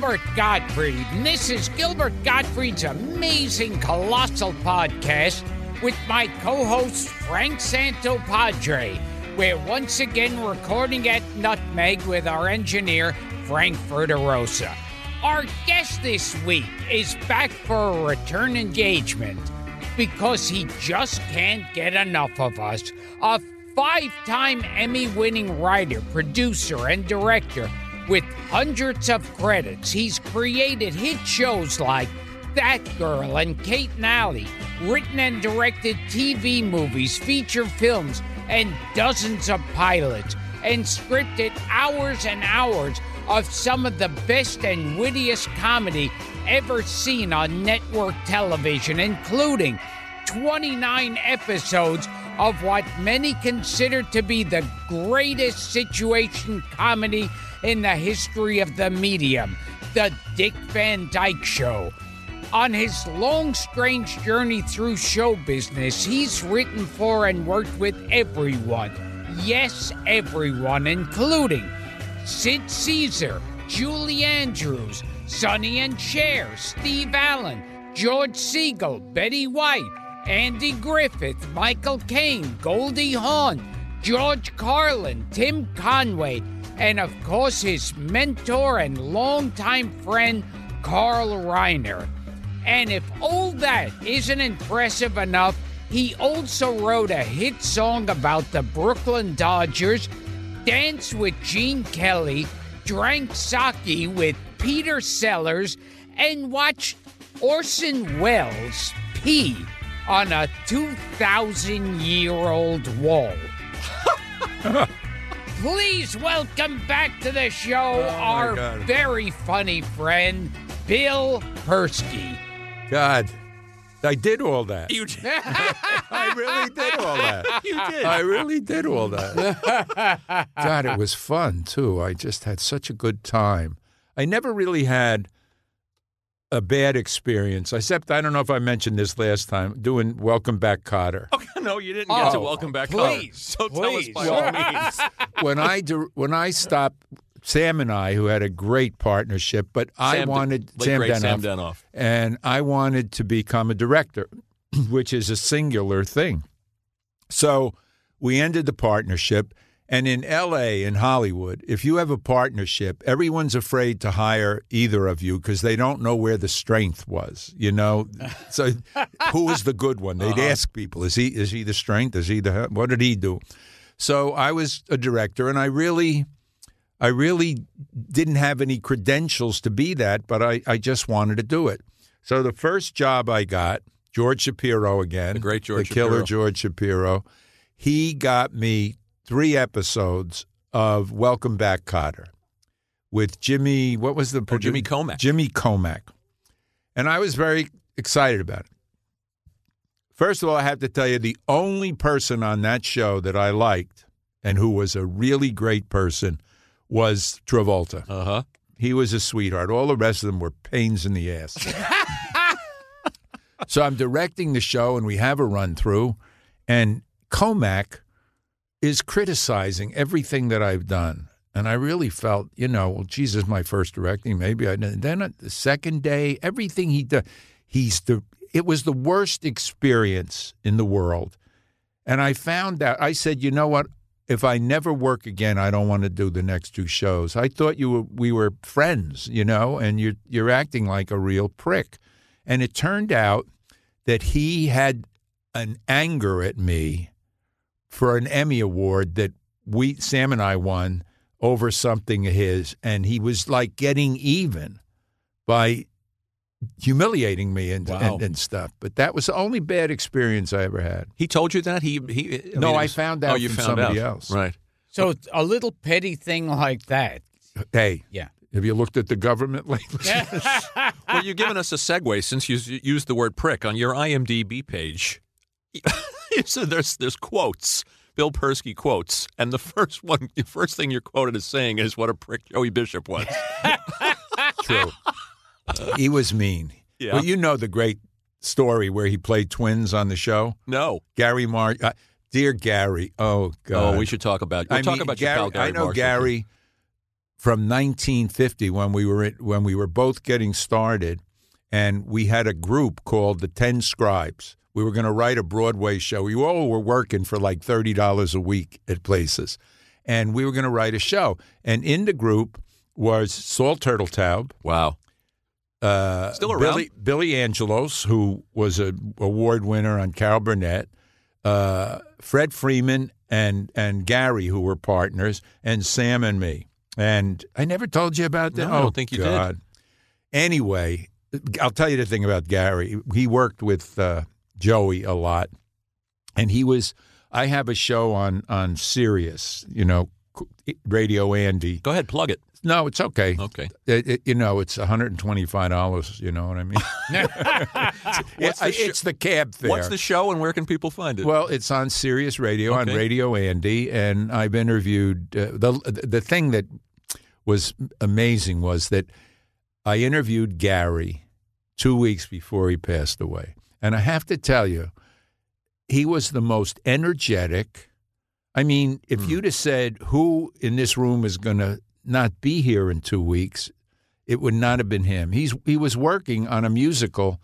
Gilbert Gottfried, and this is Gilbert Gottfried's amazing colossal podcast with my co host Frank Santopadre. We're once again recording at Nutmeg with our engineer Frank Verderosa. Our guest this week is back for a return engagement because he just can't get enough of us. A five time Emmy winning writer, producer, and director with hundreds of credits. He's created hit shows like That Girl and Kate & Allie, written and directed TV movies, feature films, and dozens of pilots, and scripted hours and hours of some of the best and wittiest comedy ever seen on network television, including 29 episodes of what many consider to be the greatest situation comedy in the history of the medium, The Dick Van Dyke Show. On his long, strange journey through show business, he's written for and worked with everyone. Yes, everyone, including Sid Caesar, Julie Andrews, Sonny and Cher, Steve Allen, George Segal, Betty White, Andy Griffith, Michael Caine, Goldie Hawn, George Carlin, Tim Conway, and of course his mentor and longtime friend, Carl Reiner. And if all that isn't impressive enough, he also wrote a hit song about the Brooklyn Dodgers, danced with Gene Kelly, drank sake with Peter Sellers, and watched Orson Welles pee on a 2,000 year old wall. Please welcome back to the show oh, our God. very funny friend, Bill Persky. God, I did all that. You did. I really did all that. You did. I really did all that. God, it was fun too. I just had such a good time. I never really had a bad experience, except I don't know if I mentioned this last time, doing Welcome Back Kotter. Okay, no, you didn't get to Oh, welcome back. please, Kotter. so please. tell us by all means. when I do, when I stopped, Sam and I, who had a great partnership, but I Sam- wanted late Sam Denoff, Sam Denoff. and I wanted to become a director, which is a singular thing. So we ended the partnership. And in LA, in Hollywood, if you have a partnership, everyone's afraid to hire either of you because they don't know where the strength was, you know? So who was the good one? They'd uh-huh. ask people, is he is he the strength? Is he the what did he do? So I was a director and I really I really didn't have any credentials to be that, but I, I just wanted to do it. So the first job I got, George Shapiro again, The great George the killer Shapiro. George Shapiro, he got me three episodes of Welcome Back, Kotter, with Jimmy. What was the Oh, Jimmy Komack. Jimmy Komack, and I was very excited about it. First of all, I have to tell you, the only person on that show that I liked and who was a really great person was Travolta. Uh huh. He was a sweetheart. All the rest of them were pains in the ass. so I'm directing the show, and we have a run through, and Komack is criticizing everything that I've done. And I really felt, you know, well, Jesus, my first directing, maybe I didn't. Then at the second day, everything he did, he's the. It was the worst experience in the world, and I found out. I said, you know what? If I never work again, I don't want to do the next two shows. I thought you were, we were friends, you know, and you're you're acting like a real prick. And it turned out that he had an anger at me for an Emmy award that we Sam and I won over something of his, and he was like getting even by humiliating me and, Wow. and, and stuff. But that was the only bad experience I ever had. He told you that he he. No, mean, I was- found out Oh, you from found somebody out. else. Right. So a little petty thing like that. Hey, Yeah. have you looked at the government lately? Well, you're giving us a segue since you used the word prick on your IMDb page. so there's there's quotes, Bill Persky quotes, and the first one, the first thing you're quoted as saying is what a prick Joey Bishop was. True. he was mean. Yeah. Well, you know the great story where he played twins on the show. No. Gary Mar, uh, dear Garry. Oh God. Oh, we should talk about. We'll I talk mean, about your Garry, pal Garry I know Marshall. Garry from 1950 when we were when we were both getting started, and we had a group called the Ten Scribes. We were going to write a Broadway show. We all were working for like thirty dollars a week at places, and we were going to write a show. And in the group was Saul Turteltaub, Wow. uh, Still around? Billy, Billy Angelos, who was an award winner on Carol Burnett, uh, Fred Freeman, and and Garry, who were partners, and Sam and me. And I never told you about that. No, I oh, don't think you did. Anyway, I'll tell you the thing about Garry. He worked with uh, Joey a lot, and he was. I have a show on on Sirius, you know, Radio Andy. Go ahead, plug it. No, it's okay. Okay. It, it- you know, it's one hundred and twenty-five dollars. You know what I mean? What's the sh- it's the cab fare. What's the show and where can people find it? well, it's on Sirius Radio on Radio Andy, and I've interviewed uh, the the thing that was amazing was that I interviewed Garry two weeks before he passed away, and I have to tell you, he was the most energetic. I mean, if Hmm. you'd have said who in this room is going to not be here in two weeks, it would not have been him. He's he was working on a musical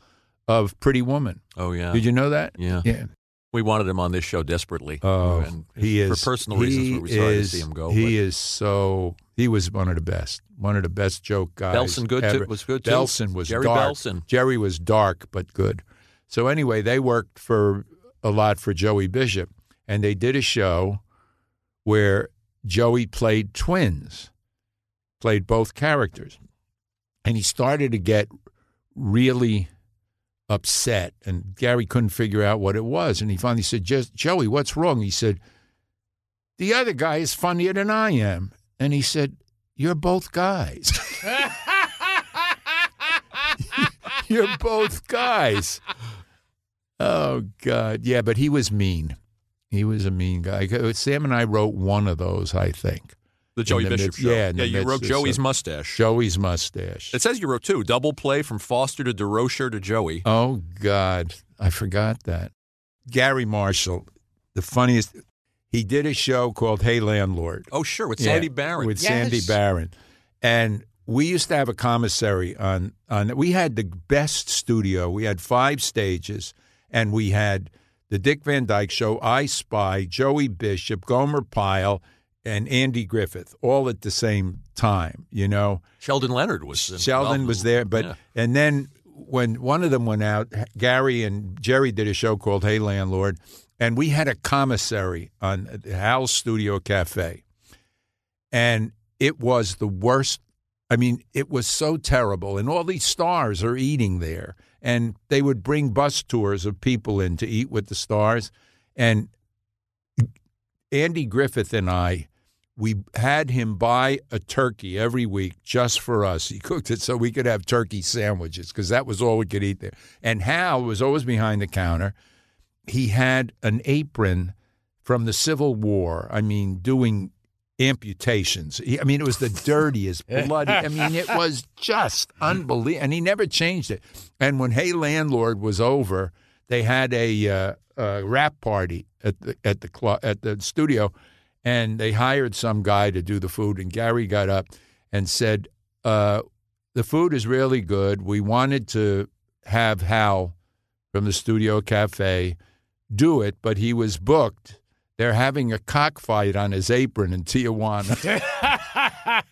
of Pretty Woman. oh yeah. Did you know that? Yeah. Yeah. We wanted him on this show desperately. Oh, and he is for personal reasons. We were sorry is- to see him go. He is so. He was one of the best. One of the best joke guys. Belson good ever. too, was good too. Belson was Jerry dark. Belson. Jerry was dark but good. So anyway, they worked for a lot for Joey Bishop, and they did a show where Joey played twins, played both characters, and he started to get really upset, and Garry couldn't figure out what it was, and he finally said, "Just Joey, what's wrong?" He said, "The other guy is funnier than I am," and he said, "You're both guys." You're both guys. Oh God, yeah, but he was mean. He was a mean guy. Sam and I wrote one of those, I think. The Joey the Bishop midst- show. yeah, yeah. You wrote Joey's some- mustache. Joey's mustache. It says you wrote two. Double play from Foster to Durocher to Joey. Oh God, I forgot that. Garry Marshall, the funniest. He did a show called Hey Landlord. Oh, sure, with Yeah, Sandy Baron. With Yes. Sandy Baron. And we used to have a commissary on on we had the best studio. We had five stages and we had the Dick Van Dyke show, I Spy, Joey Bishop, Gomer Pyle, and Andy Griffith all at the same time, you know. Sheldon Leonard was. Sheldon was there, but yeah. and then when one of them went out, Garry and Jerry did a show called Hey Landlord, and we had a commissary on Hal's Studio Cafe, and it was the worst. I mean, it was so terrible, and all these stars are eating there, and they would bring bus tours of people in to eat with the stars, and Andy Griffith and I we had him buy a turkey every week just for us. He cooked it so we could have turkey sandwiches because that was all we could eat there. And Hal was always behind the counter. He had an apron from the Civil War. I mean, doing amputations. He- I mean, it was the dirtiest, bloody. I mean, it was just unbelievable. And he never changed it. And when Hey Landlord was over, they had a, uh, a rap party at the at the cl- at the studio and they hired some guy to do the food. And Garry got up and said, uh, "The food is really good. We wanted to have Hal from the Studio Cafe do it, but he was booked." They're having a cockfight on his apron in Tijuana.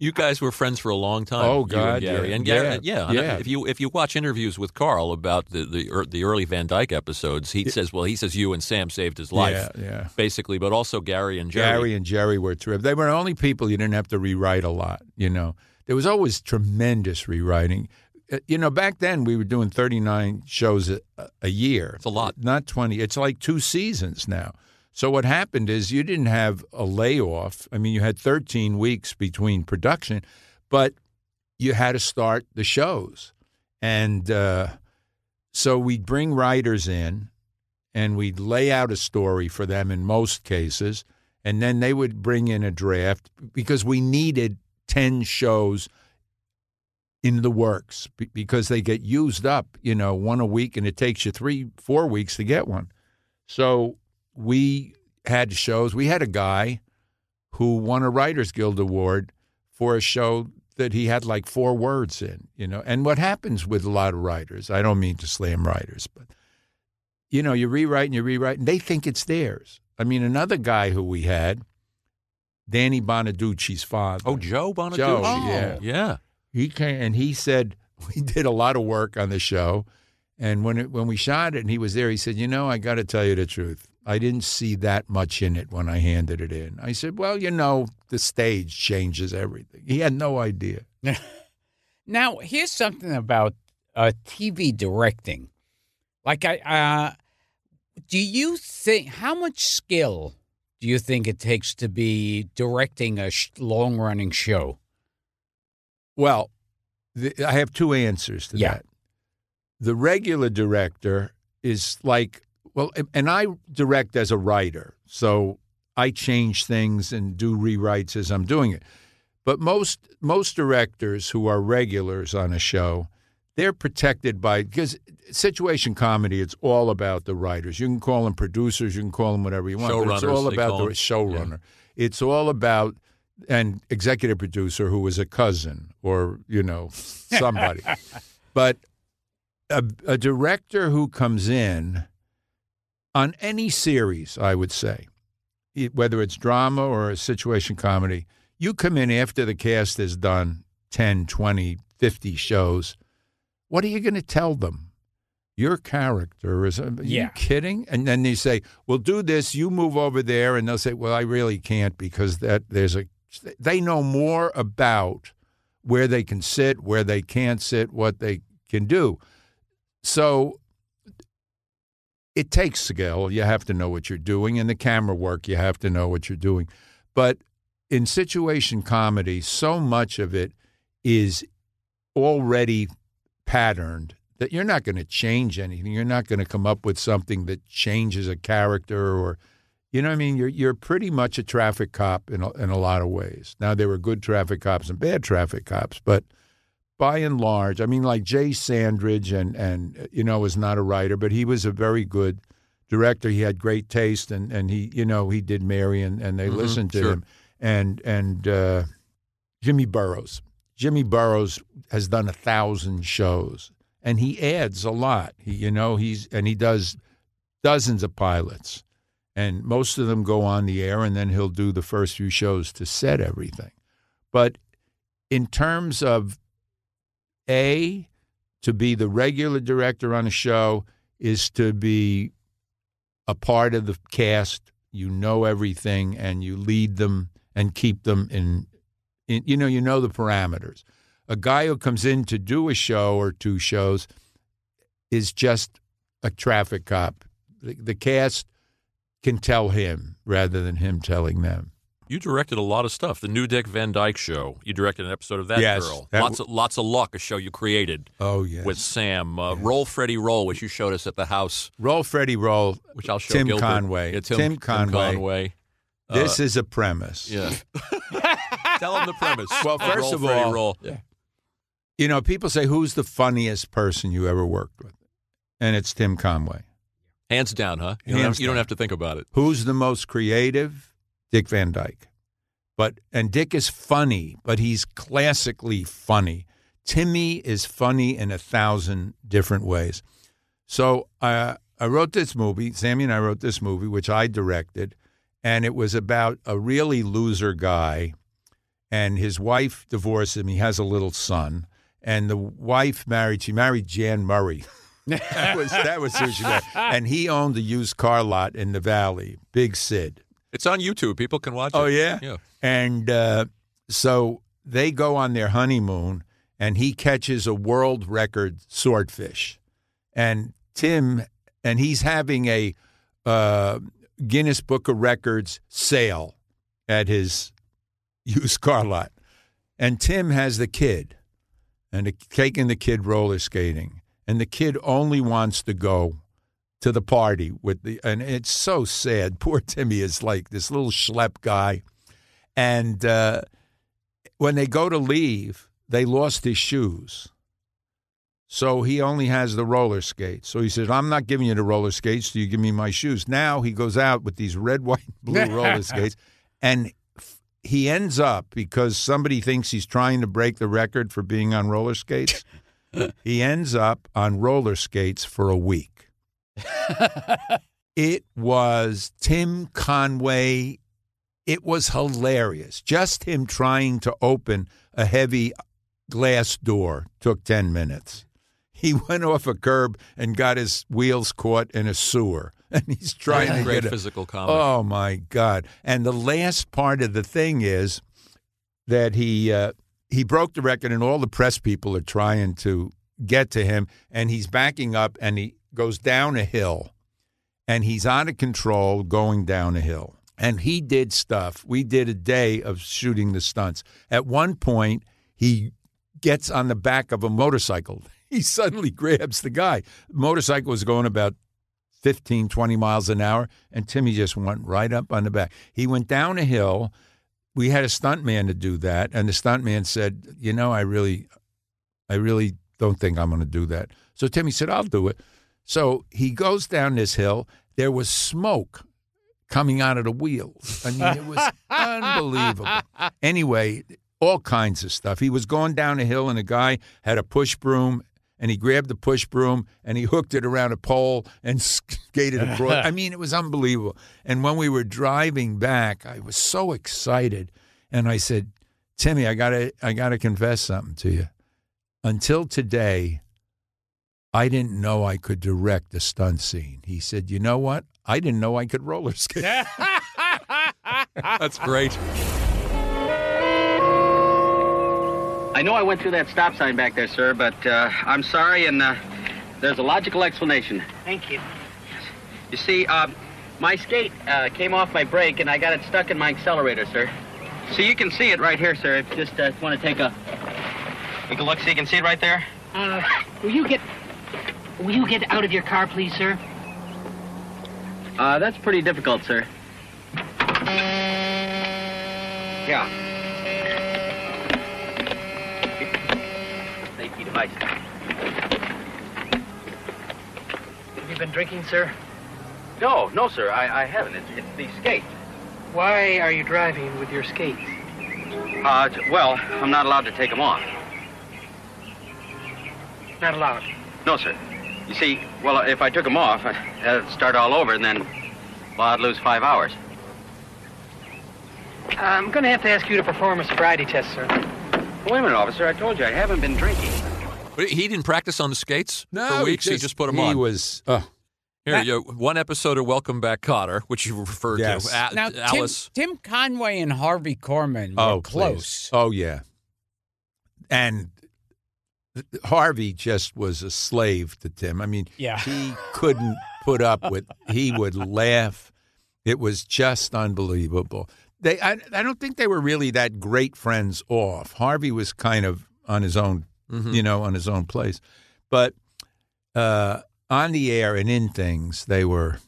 You guys were friends for a long time. Oh, you and God, Garry. yeah. and Garry, Yeah, yeah, yeah. If you if you watch interviews with Carl about the the, ear- the early Van Dyke episodes, he says, well, he says you and Sam saved his life, Yeah, yeah. basically, but also Garry and Jerry. Garry and Jerry were terrific. They were the only people you didn't have to rewrite a lot. You know, there was always tremendous rewriting. Uh, You know, back then we were doing 39 shows a, a year. It's a lot. Not 20. It's like two seasons now. So what happened is you didn't have a layoff. I mean, you had 13 weeks between production, but you had to start the shows. And uh, so we'd bring writers in and we'd lay out a story for them in most cases. And then they would bring in a draft because we needed 10 shows in the works because they get used up, you know, one a week and it takes you three, four weeks to get one. So we had shows. We had a guy who won a Writers Guild Award for a show that he had like four words in, you know. And what happens with a lot of writers, I don't mean to slam writers, but you know, you rewrite and you rewrite, and they think it's theirs. I mean, another guy who we had, Danny Bonaduce's father. Oh, Joe Bonaducci. Joe, Oh, yeah. yeah. He came and he said we did a lot of work on the show, and when it, when we shot it and he was there, he said, "You know, I got to tell you the truth. I didn't see that much in it when I handed it in." I said, "Well, you know, the stage changes everything." He had no idea. Now, here's something about uh, TV directing. Like, I, uh, do you think how much skill do you think it takes to be directing a sh- long-running show? Well, the, I have two answers to Yeah. that. The regular director is like, well, and I direct as a writer, so I change things and do rewrites as I'm doing it. But most most directors who are regulars on a show, they're protected by because situation comedy. It's all about the writers. You can call them producers. You can call them whatever you want. but it's all about the showrunner. It's all about an executive producer who was a cousin or you know somebody. but a, a director who comes in on any series, I would say, it- whether it's drama or a situation comedy, you come in after the cast has done 10, 20, 50 shows. What are you going to tell them? Your character is. Are Yeah. you kidding? And then they say, "Well, do this. You move over there," and they'll say, "Well, I really can't because that there's a." They know more about where they can sit, where they can't sit, what they can do. So it takes skill. You have to know what you're doing. In the camera work, you have to know what you're doing. But in situation comedy, so much of it is already patterned that you're not going to change anything. You're not going to come up with something that changes a character or you know what I mean? You're you're pretty much a traffic cop in a, in a lot of ways. Now there were good traffic cops and bad traffic cops, but by and large, I mean like Jay Sandrich and and you know was not a writer, but he was a very good director. He had great taste and and he you know he did Mary and, and they Mhm, listened to sure. him. And and uh, Jimmy Burrows. Jimmy Burrows has done a thousand shows and he adds a lot. He you know he's and he does dozens of pilots and most of them go on the air and then he'll do the first few shows to set everything. But in terms of a to be the regular director on a show is to be a part of the cast. You know everything and you lead them and keep them in, in you know you know the parameters. A guy who comes in to do a show or two shows is just a traffic cop. The, the cast can tell him rather than him telling them. You directed a lot of stuff. The New Dick Van Dyke Show. You directed an episode of that Yes, girl. that lots of lots of luck. A show you created Oh yes. with Sam. Uh, Roll Freddie Roll, which you showed us at the house, roll Freddie roll. which I'll show Tim Gilbert. Conway. Yeah, Tim, Tim Conway. Conway. This is a premise. Yeah. Tell him the premise. Well, of first Roll of Freddie all- Roll. You know, people say who's the funniest person you ever worked with, and it's Tim Conway. Hands down, huh? You, don't have, you don't have to think about it. Who's the most creative? Dick Van Dyke. But and Dick is funny, but he's classically funny. Timmy is funny in a thousand different ways. So uh, I wrote this movie. Sammy and I wrote this movie, which I directed, and it was about a really loser guy, and his wife divorced him. He has a little son, and the wife married. She married Jan Murray. that was that was she. And he owned the used car lot in the valley. Big Sid. It's on YouTube. People can watch Oh it. yeah, Yeah. And uh, so they go on their honeymoon, and he catches a world record swordfish, and Tim, and he's having a uh, Guinness Book of Records sale at his used car lot, and Tim has the kid, and the, taking the kid roller skating, and the kid only wants to go to the party with the and it's so sad. Poor Timmy is like this little schlep guy, and uh, when they go to leave, they lost his shoes. So he only has the roller skates. So he says, "I'm not giving you the roller skates. Do you give me my shoes?" Now he goes out with these red, white, blue roller skates, and he ends up because somebody thinks he's trying to break the record for being on roller skates. He ends up on roller skates for a week. it was Tim Conway. It was hilarious. Just him trying to open a heavy glass door took 10 minutes. He went off a curb and got his wheels caught in a sewer. And he's trying to Great get a, physical comedy. Oh my God! And the last part of the thing is that he uh, he broke the record, and all the press people are trying to get to him, and he's backing up, and he goes down a hill, and he's out of control going down a hill. And he did stuff. We did a day of shooting the stunts. At one point, he gets on the back of a motorcycle. He suddenly grabs the guy. motorcycle was going about 15, 20 miles an hour, and Timmy just went right up on the back. He went down a hill. We had a stuntman to do that, and the stuntman said, "You know, I really, I really don't think I'm going to do that." So Timmy said, "I'll do it." So he goes down this hill. There was smoke coming out of the wheels. I mean, it was unbelievable. Anyway, all kinds of stuff. He was going down a hill, and a guy had a push broom, and he grabbed the push broom and he hooked it around a pole and skated across. I mean, it was unbelievable. And when we were driving back, I was so excited, and I said, "Timmy, I gotta, I gotta confess something to you. Until today." I didn't know I could direct a stunt scene. He said, "You know what? I didn't know I could roller skate." That's great. I know I went through that stop sign back there, sir, but uh, I'm sorry, and uh, there's a logical explanation. Thank you. You see, uh, my skate uh, came off my brake, and I got it stuck in my accelerator, sir. So you can see it right here, sir. If you just uh, want to take a take a look, so you can see it right there. Uh, will you get will you get out of your car, please, sir? Uh, that's pretty difficult, sir. Yeah. Have you been drinking, sir? No, no, sir. I, I haven't. It's, it's the skate. Why are you driving with your skates? Uh, well, I'm not allowed to take them off. Not allowed. No, sir. You see, well, if I took them off, I'd start all over, and then, well, I'd lose five hours. Uh, I'm going to have to ask you to perform a sobriety test, sir. Wait a minute, officer. I told you I haven't been drinking. But he didn't practice on the skates No, for weeks. He just, put them he on. was. Oh, Here, you one episode of Welcome Back, Kotter, which you referred Yes. to. A- Now, Tim, Alice. Tim Conway and Harvey Korman were oh, close. please. Oh, yeah. And Harvey just was a slave to Tim. I mean, Yeah. he couldn't put up with. He would laugh. It was just unbelievable. They, I, I don't think they were really that great friends off. Harvey was kind of on his own, Mhm. you know, on his own place, but uh, on the air and in things, they were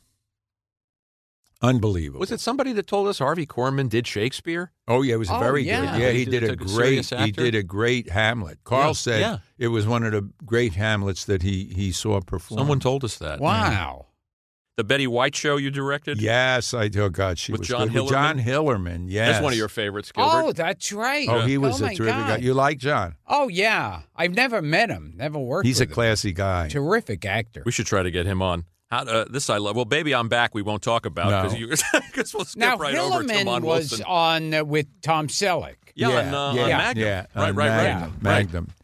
unbelievable. Was it somebody that told us Harvey Korman did Shakespeare? Oh yeah, it was Oh, very yeah. good. Yeah, He he did- did a took a great. He did a great Hamlet. Carl Yeah, said yeah. it was one of the great Hamlets that he he saw perform. Someone told us that. Wow. The Betty White show you directed? Yes, I do. Oh God, she With was John good. With John Hillerman? Hillerman. Yes, That's one of your favorites, Gilbert. Oh, that's right. Oh, he was oh a my terrific guy. You like John? Oh yeah, I've never met him. Never worked. With him. He's a with him. classy guy. terrific actor. we should try to get him on. How, uh, this I love. Well, baby, I'm back. We won't talk about No. because you because we'll skip now right over to Hillerman Mon was Wilson. on uh, with Tom Selleck. Yeah, on, uh, on yeah, Magnum. yeah, right, on right, right. Magnum, Right.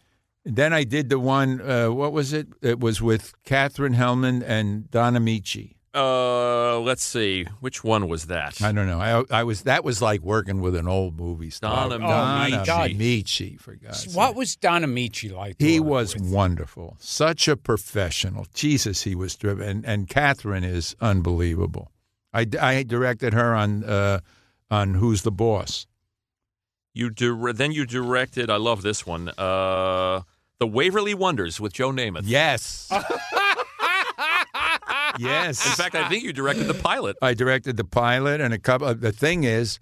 Then I did the one. Uh, what was it? It was with Katherine Helmond and Don Ameche. Uh, let's see. Which one was that? I don't know. I, I was that was like working with an old movie star. Don Don Ameche. Ameche, for God's sake. What was Don Ameche like? He was with? wonderful. Such a professional. Jesus, he was driven. And, and Catherine is unbelievable. I, I directed her on uh, on Who's the Boss. You dir- then you directed. I love this one. Uh, the Waverly Wonders with Joe Namath. Yes. yes. In fact, I think you directed the pilot. I directed the pilot and a couple. Uh, the thing is,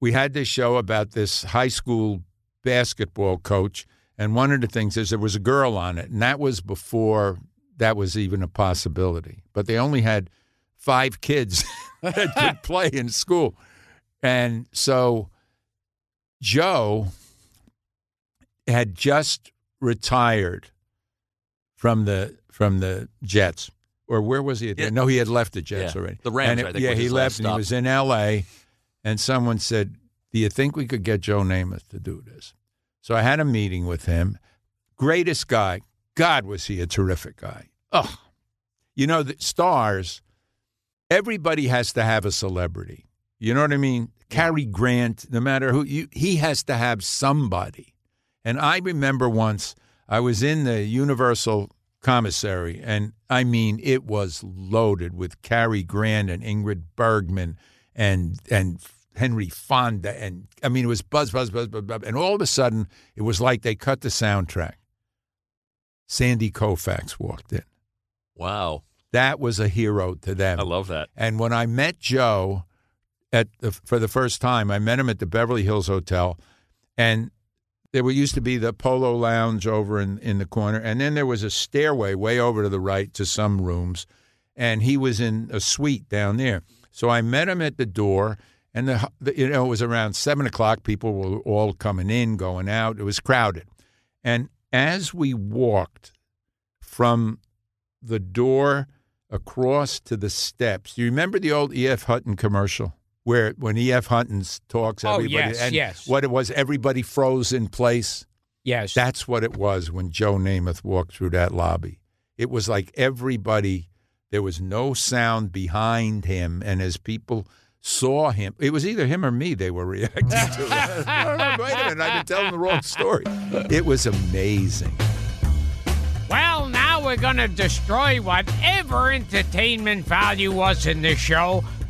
we had this show about this high school basketball coach, and one of the things is there was a girl on it, and that was before that was even a possibility. But they only had five kids that could play in school, and so Joe had just retired from the from the Jets. Or where was he? At? Yeah. No, he had left the Jets Yeah. already. The Rams, it- I think, yeah, he left and he was in L.A. And someone said, "Do you think we could get Joe Namath to do this?" So I had a meeting with him. Greatest guy. God, was he a terrific guy. Oh, you know, the stars. Everybody has to have a celebrity. You know what I mean? Cary Grant, no matter who you, he has to have somebody. And I remember once I was in the Universal commissary, and I mean it was loaded with Cary Grant and Ingrid Bergman and and Henry Fonda, and I mean it was buzz, buzz, buzz, buzz, buzz, and all of a sudden it was like they cut the soundtrack. Sandy Koufax walked in. Wow, That was a hero to them. I love that. And when I met Joe at the, for the first time, I met him at the Beverly Hills Hotel, and there used to be the Polo Lounge over in, in the corner, and then there was a stairway way over to the right to some rooms, and he was in a suite down there. So I met him at the door, and the, the you know it was around seven o'clock. People were all coming in, going out. It was crowded, and as we walked from the door across to the steps. You remember the old E.F. Hutton commercial where when E.F. Hutton talks, Oh, everybody yes, and yes. what it was, everybody froze in place. Yes. That's what it was when Joe Namath walked through that lobby. It was like everybody. There was no sound behind him, and as people saw him, it was either him or me they were reacting to. I wait a minute, I've been telling the wrong story. It was amazing. Well, now we're going to destroy whatever entertainment value was in the show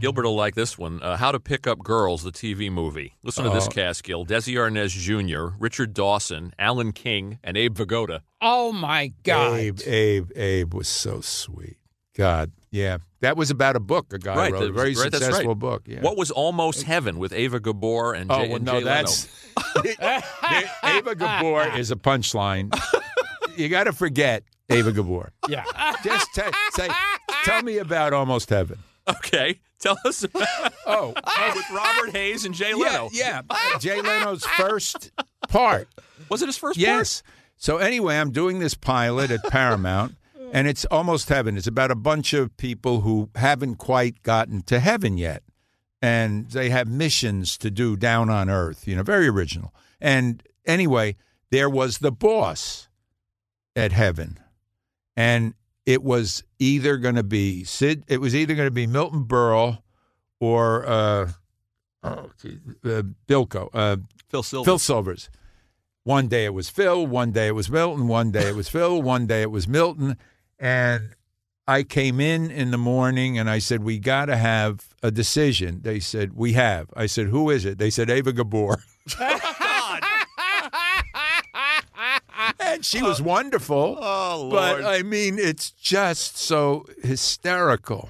Gilbert will like this one. Uh, How to Pick Up Girls, the TV movie. Listen to this Oh. cast, Gil. Desi Arnaz Jr., Richard Dawson, Alan King, and Abe Vigoda. Oh, my God. Abe, Abe, Abe was so sweet. God, yeah, that was about a book a guy right, wrote, a that- very right, that's successful right. book. Yeah. What was Almost Heaven with Eva Gabor and, Oh Jay, well, and no, Jay Leno? that's Eva Gabor is a punchline. you got to forget Eva Gabor. Yeah. Just te- say, tell me about Almost Heaven. Okay, tell us about Oh, oh, with Robert Hays and Jay Leno. yeah. Jay Leno's first part. Was it his first Yes. So anyway, I'm doing this pilot at Paramount, and it's almost heaven. It's about a bunch of people who haven't quite gotten to heaven yet, and they have missions to do down on earth. You know, very original. And anyway, there was the boss at heaven, and it was either going to be Sid. It was either going to be Milton Berle or uh, oh, gee, uh, Bilko, uh, Phil Silvers. Phil Silvers. One day it was Phil, one day it was Milton, one day it was Phil, one day it was Milton. And I came in in the morning and I said, We got to have a decision. They said, We have. I said, Who is it? They said, Eva Gabor. and she oh, was wonderful. Oh, But I mean, it's just so hysterical.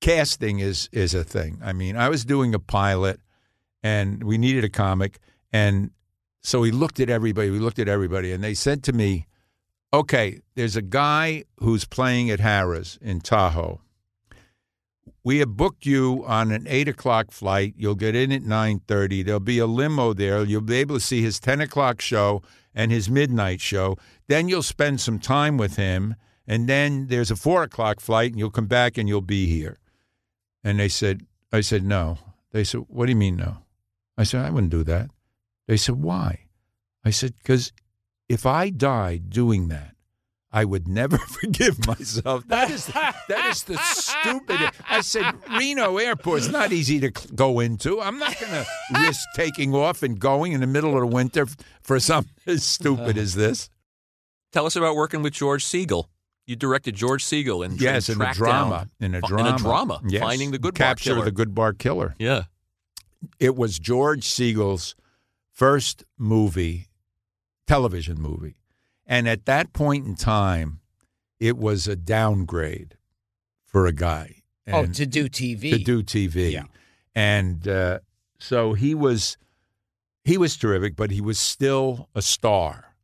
Casting is is a thing. I mean, I was doing a pilot, and we needed a comic, and so we looked at everybody. We looked at everybody, and they said to me, "Okay, there's a guy who's playing at Harrah's in Tahoe. We have booked you on an eight o'clock flight. You'll get in at nine thirty. There'll be a limo there. You'll be able to see his ten o'clock show and his midnight show. Then you'll spend some time with him, and then there's a four o'clock flight, and you'll come back and you'll be here." And they said, "I said no." They said, "What do you mean no?" I said, "I wouldn't do that." They said, "Why?" I said, "Because if I died doing that." I would never forgive myself. That is that is the stupid. I said Reno Airport is not easy to go into. I'm not going to risk taking off and going in the middle of the winter for something as stupid as this. Tell us about working with George Segal. You directed George Segal in Yes, in a drama, down- in a drama, in a drama, Yes. finding the good bar capture killer. the good bar killer. Yeah, It was George Segal's first movie, television movie, and at that point in time, it was a downgrade for a guy. Oh, to do TV. to do TV. Yeah. And uh, so he was he was terrific, but he was still a star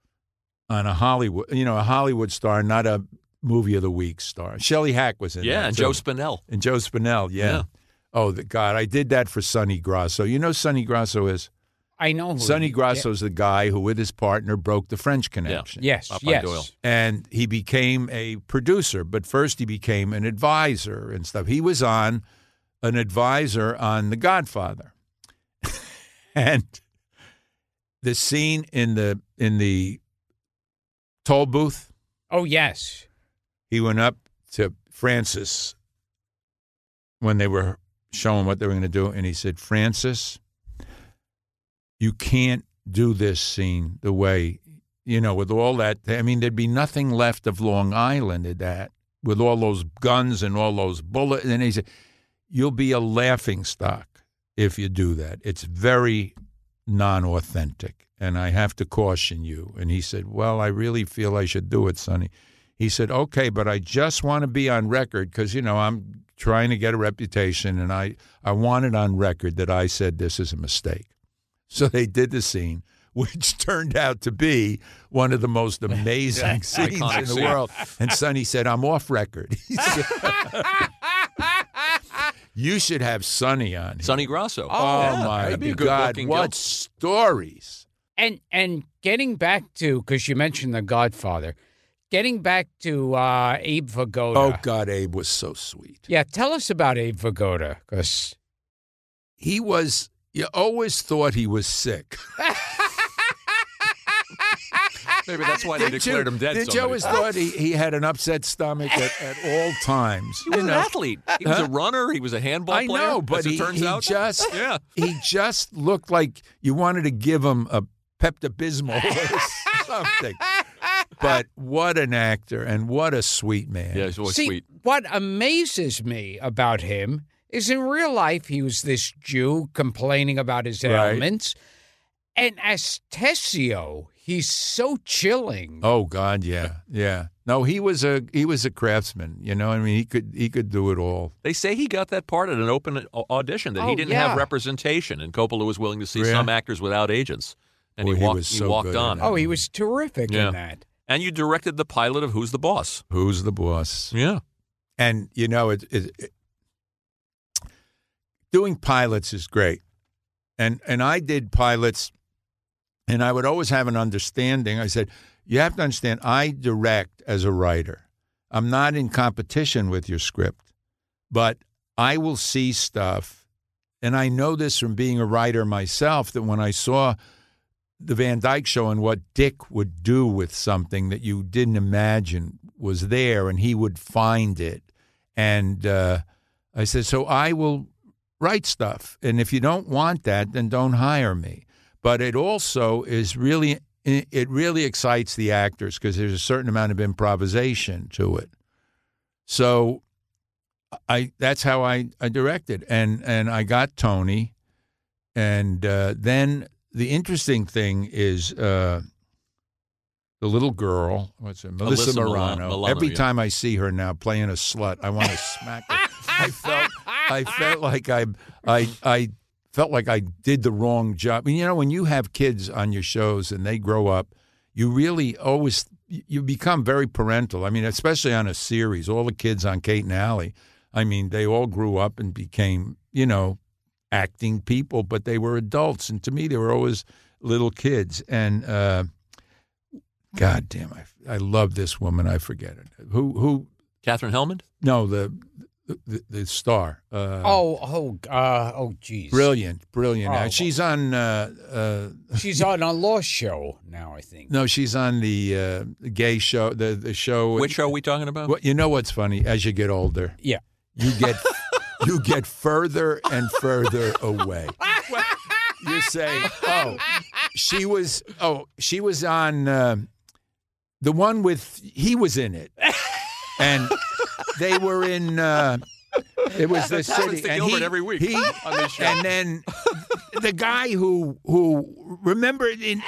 on a Hollywood, you know, a Hollywood star, not a movie of the week star. Shelley Hack was in yeah, that and too. Joe Spinell. and Joe Spinell, yeah. Yeah. Oh, the God! I did that for Sonny Grasso. You know, Sonny Grasso is I know. Who Sonny he- Grasso's the guy who, with his partner, broke the French connection. Yes. Popeye yes. Doyle. and he became a producer, but first he became an advisor and stuff. He was on an advisor on The Godfather, and the scene in the in the toll booth, Oh yes. he went up to Francis when they were showing what they were going to do, and he said, "Francis, you can't do this scene the way." You know, with all that, I mean, there'd be nothing left of Long Island at that, with all those guns and all those bullets. And he said, You'll be a laughing stock if you do that. It's very non authentic. And I have to caution you. And he said, Well, I really feel I should do it, Sonny. He said, Okay, but I just want to be on record because, you know, I'm trying to get a reputation and I, I want it on record that I said this is a mistake. So they did the scene, which turned out to be one of the most amazing scenes in the scene. world. And Sonny said, I'm off record. You should have Sonny on. Here. Sonny Grasso. Oh, Yeah, my be a good God. What Gil. stories. And and getting back to because you mentioned the Godfather, getting back to uh, Abe Vigoda. Oh, God, Abe was so sweet. Yeah, tell us about Abe Vigoda because He was, you always thought he was sick. Maybe that's why they Didn't declared you- him dead. Did so you many always times. thought he, he had an upset stomach at, at all times? He was you an athlete. He was Huh? a runner. He was a handball I player. know, but as it he, turns he out. just yeah. he just looked like you wanted to give him a Pepto Bismol or something. But what an actor and what a sweet man. Yeah, he's always see sweet. what amazes me about him is in real life he was this Jew complaining about his Right. ailments, and as Tessio, he's so chilling. Oh God, yeah, yeah. No, he was a he was a craftsman. You know, I mean, he could he could do it all. They say he got that part at an open audition that Oh, he didn't yeah. have representation, and Coppola was willing to see Yeah. some actors without agents, and Boy, he he walked. was so walked on. Oh, he was terrific Yeah. in that. And you directed the pilot of Who's the Boss? Who's the boss? Yeah. And you know, it, it, it doing pilots is great. And and I did pilots, and I would always have an understanding. I said, you have to understand. I direct as a writer. I'm not in competition with your script, but I will see stuff, and I know this from being a writer myself that when I saw the Van Dyke show and what Dick would do with something that you didn't imagine was there, and he would find it. And uh, I said, So I will write stuff. And if you don't want that, then don't hire me. But it also is really, it really excites the actors because there's a certain amount of improvisation to it. So I that's how I, I directed. And, and I got Tony. And uh, then the interesting thing is uh, the little girl, what's her, Melissa, Milano- Milano. Milano, Every yeah. time I see her now playing a slut, I want to smack her. I felt, I felt like I, I, I felt like I did the wrong job. And you know, when you have kids on your shows and they grow up, you really always you become very parental. I mean, especially on a series, all the kids on Kate and Allie. I mean, they all grew up and became, you know, acting people, but they were adults, and to me, they were always little kids. And uh, God damn, I I love this woman. I forget it. Who who? Katherine Helmond. No, the the, the star. Uh, oh, oh, uh, oh, geez. brilliant, brilliant. Oh. She's on. Uh, uh, She's on a law show now, I think. no, she's on the uh, gay show. The the show. Which show are we talking about? What you know? What's funny? As you get older, Yeah. you get you get further and further away. You say, "Oh, she was. Oh, she was on uh, the one with. He was in it, and they were in. Uh, it was the city, to and Gilbert he, every week He, on this show. and then the guy who who remember it in,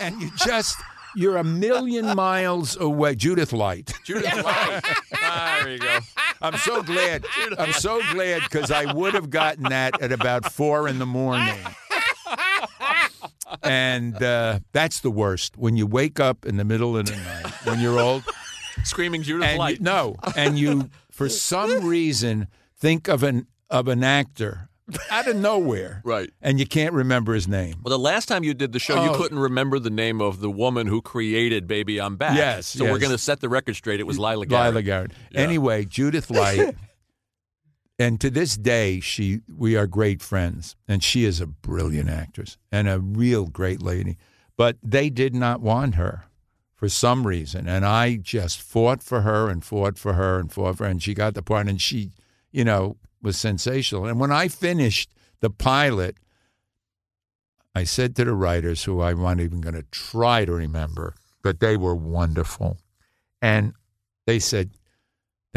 and you just. You're a million miles away, Judith Light. Judith Light. Ah, there you go. I'm so glad. I'm so glad because I would have gotten that at about four in the morning. And uh, that's the worst when you wake up in the middle of the night when you're old. Screaming Judith you, Light. no, and you for some reason think of an of an actor out of nowhere, Right. And you can't remember his name. Well, the last time you did the show, you Oh. couldn't remember the name of the woman who created Baby I'm Back. Yes, So we're going to set the record straight. It was Lila Garrett. Lila Garrett. Yeah. Anyway, Judith Light, and to this day, she we are great friends, and she is a brilliant actress and a real great lady. But they did not want her for some reason, and I just fought for her and fought for her and fought for her, and she got the part, and she, you know, was sensational. And when I finished the pilot. I said to the writers, who I'm not even going to try to remember, but they were wonderful. And they said,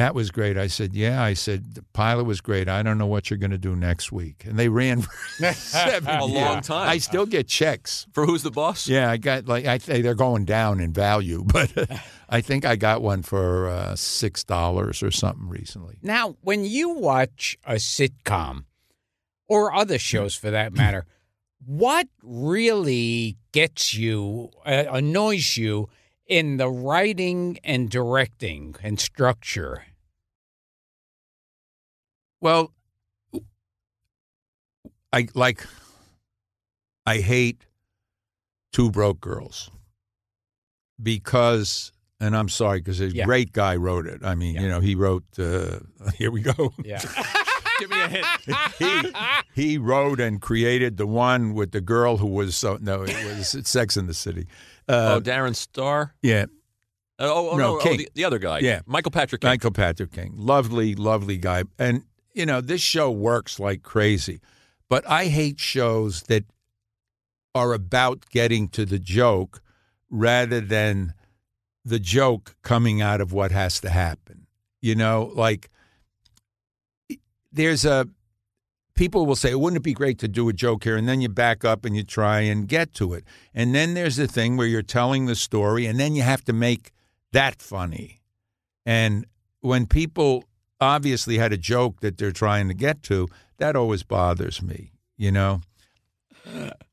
That was great. I said, Yeah. I said, The pilot was great. I don't know what you're going to do next week. And they ran for seven A years. long time. I still get checks. For who's the boss? Yeah, I got like, I think they're going down in value, but I think I got one for uh, $6 or something recently. Now, when you watch a sitcom or other shows for that matter, what really gets you, uh, annoys you in the writing and directing and structure? Well, I like I hate two broke girls because and I'm sorry because a Yeah. great guy wrote it. I mean, you know, he wrote uh, here we go. Yeah. Give me a hint. he he wrote and created the one with the girl who was so no, it was Sex in the City. Uh, oh, Darren Star. yeah, Oh, oh, No, no, oh, the, the other guy. Yeah. Michael Patrick King. Michael Patrick King, lovely, lovely guy, and you know this show works like crazy. But I hate shows that are about getting to the joke rather than the joke coming out of what has to happen. You know, like there's a people will say, wouldn't it be great to do a joke here? And then you back up and you try and get to it. And then there's the thing where you're telling the story and then you have to make that funny. And when people obviously had a joke that they're trying to get to, that always bothers me, you know?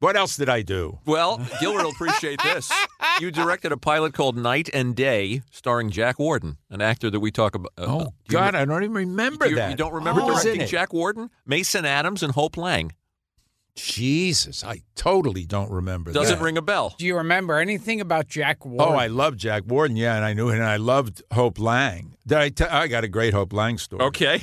What else did I do? Well, Gilbert will appreciate this. You directed a pilot called Night and Day, starring Jack Warden, an actor that we talk about. uh, Oh, do you God, I don't even remember you, that. You don't remember in directing? Jack Warden? Mason Adams and Hope Lange. Jesus, I totally don't remember. Doesn't that. ring a bell. Do you remember anything about Jack oh, Warden? Oh, I love Jack Warden. Yeah, and I knew, and I loved Hope Lange. Did I? T- I got a great Hope Lange story. Okay.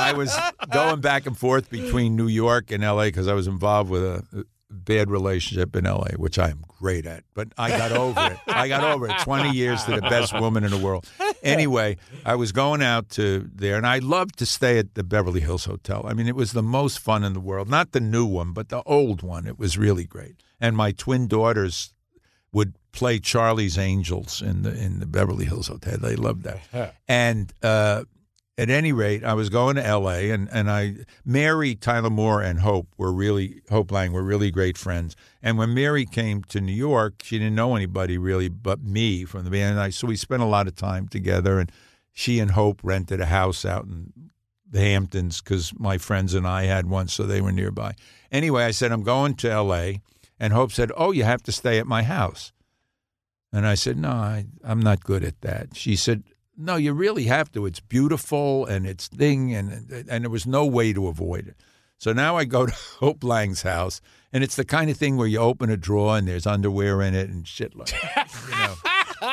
I was going back and forth between New York and L.A. because I was involved with a bad relationship in L.A., which I am great at. But I got over it. I got over it. Twenty years to the best woman in the world. Anyway, I was going out to there, and I loved to stay at the Beverly Hills Hotel. I mean, it was the most fun in the world. Not the new one, but the old one. It was really great. And my twin daughters would play Charlie's Angels in the in the Beverly Hills Hotel. They loved that. And uh, at any rate, I was going to L.A. and and I Mary Tyler Moore and Hope were really Hope Lange were really great friends. And when Mary came to New York, she didn't know anybody really but me from the band. And I, so we spent a lot of time together. And she and Hope rented a house out in the Hamptons because my friends and I had one, so they were nearby. Anyway, I said I'm going to L.A. And Hope said, "Oh, you have to stay at my house." And I said, "No, I, I'm not good at that." She said, "No, you really have to. It's beautiful and it's thing, and and there was no way to avoid it." So now I go to Hope Lange's house, and it's the kind of thing where you open a drawer and there's underwear in it and shit like, that, you know.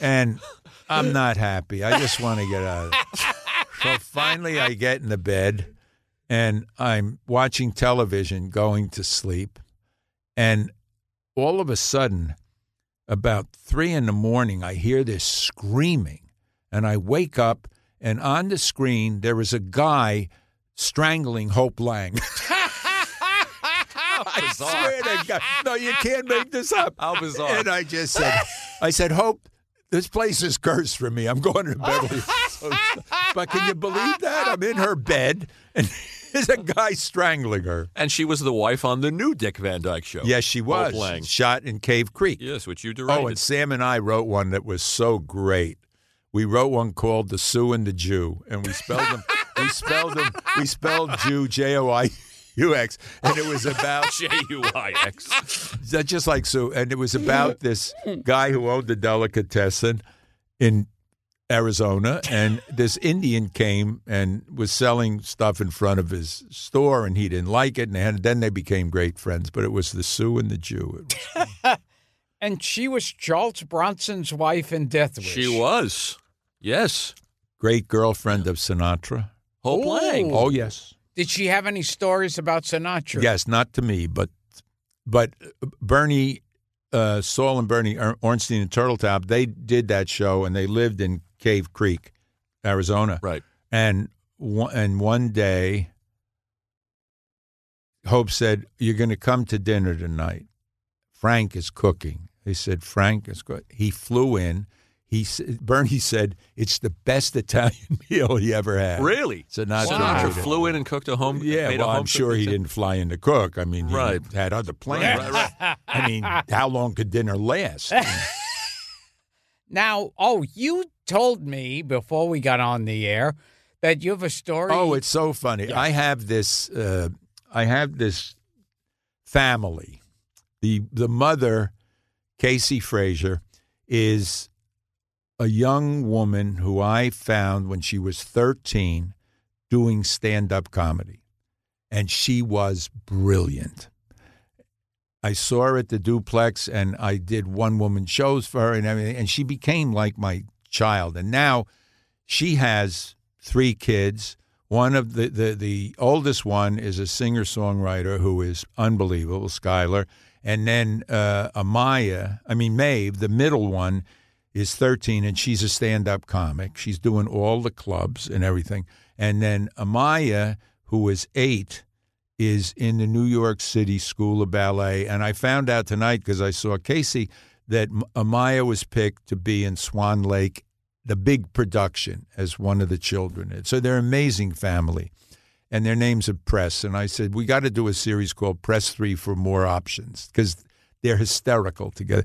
and I'm not happy. I just want to get out. of it. So finally, I get in the bed, and I'm watching television, going to sleep. And all of a sudden, about three in the morning, I hear this screaming. And I wake up, and on the screen, there is a guy strangling Hope Lange. I swear to God. No, you can't make this up. How bizarre. And I just said, I said, Hope, this place is cursed for me. I'm going to Beverly but can you believe that? I'm in her bed, and there's a guy strangling her. And she was the wife on the new Dick Van Dyke show. Yes, she was. Hope Lange. Shot in Cave Creek. Yes, which you oh, directed. Oh, and Sam and I wrote one that was so great. We wrote one called "The Sioux and the Jew," and we spelled them. we spelled them. We spelled Jew J O I U X, and it was about J U I X. that's just like Sue, and it was about this guy who owned the delicatessen in Arizona, and this Indian came and was selling stuff in front of his store, and he didn't like it, and then they became great friends. But it was the Sioux and the Jew. It was and she was Charles Bronson's wife in Death Wish. She was. Yes. great girlfriend of Sinatra. Hope Lange. Oh yes. Did she have any stories about Sinatra? Yes, not to me, but but Bernie, uh, Saul and Bernie Or- Orenstein and Turteltaub, they did that show and they lived in Cave Creek, Arizona. Right. And one, and one day, Hope said, "You're going to come to dinner tonight. Frank is cooking." They said, "Frank is good." He flew in. He Bernie said it's the best Italian meal he ever had. Really? Sinatra Sinatra made it. flew in and cooked a home. Yeah, made well, a home I'm sure he didn't fly in to cook. I mean, he Right. had other plans. Right, right, I mean, how long could dinner last? Now, oh, you told me before we got on the air that you have a story. oh, it's so funny. I have this. Uh, I have this family. the The mother, Casey Fraser, is a young woman who I found when she was 13 doing stand up comedy. And she was brilliant. I saw her at the duplex and I did one woman shows for her and everything. And she became like my child. And now she has three kids. One of the, the, the oldest one is a singer songwriter who is unbelievable, Skylar. And then uh, Amaya, I mean, Maeve, the middle one, is 13 and she's a stand up comic. She's doing all the clubs and everything. And then Amaya, who is eight, is in the New York City School of Ballet. And I found out tonight because I saw Casey that Amaya was picked to be in Swan Lake, the big production, as one of the children. So they're an amazing family. And their names are Press. And I said, we got to do a series called Press 3 for more options because they're hysterical together.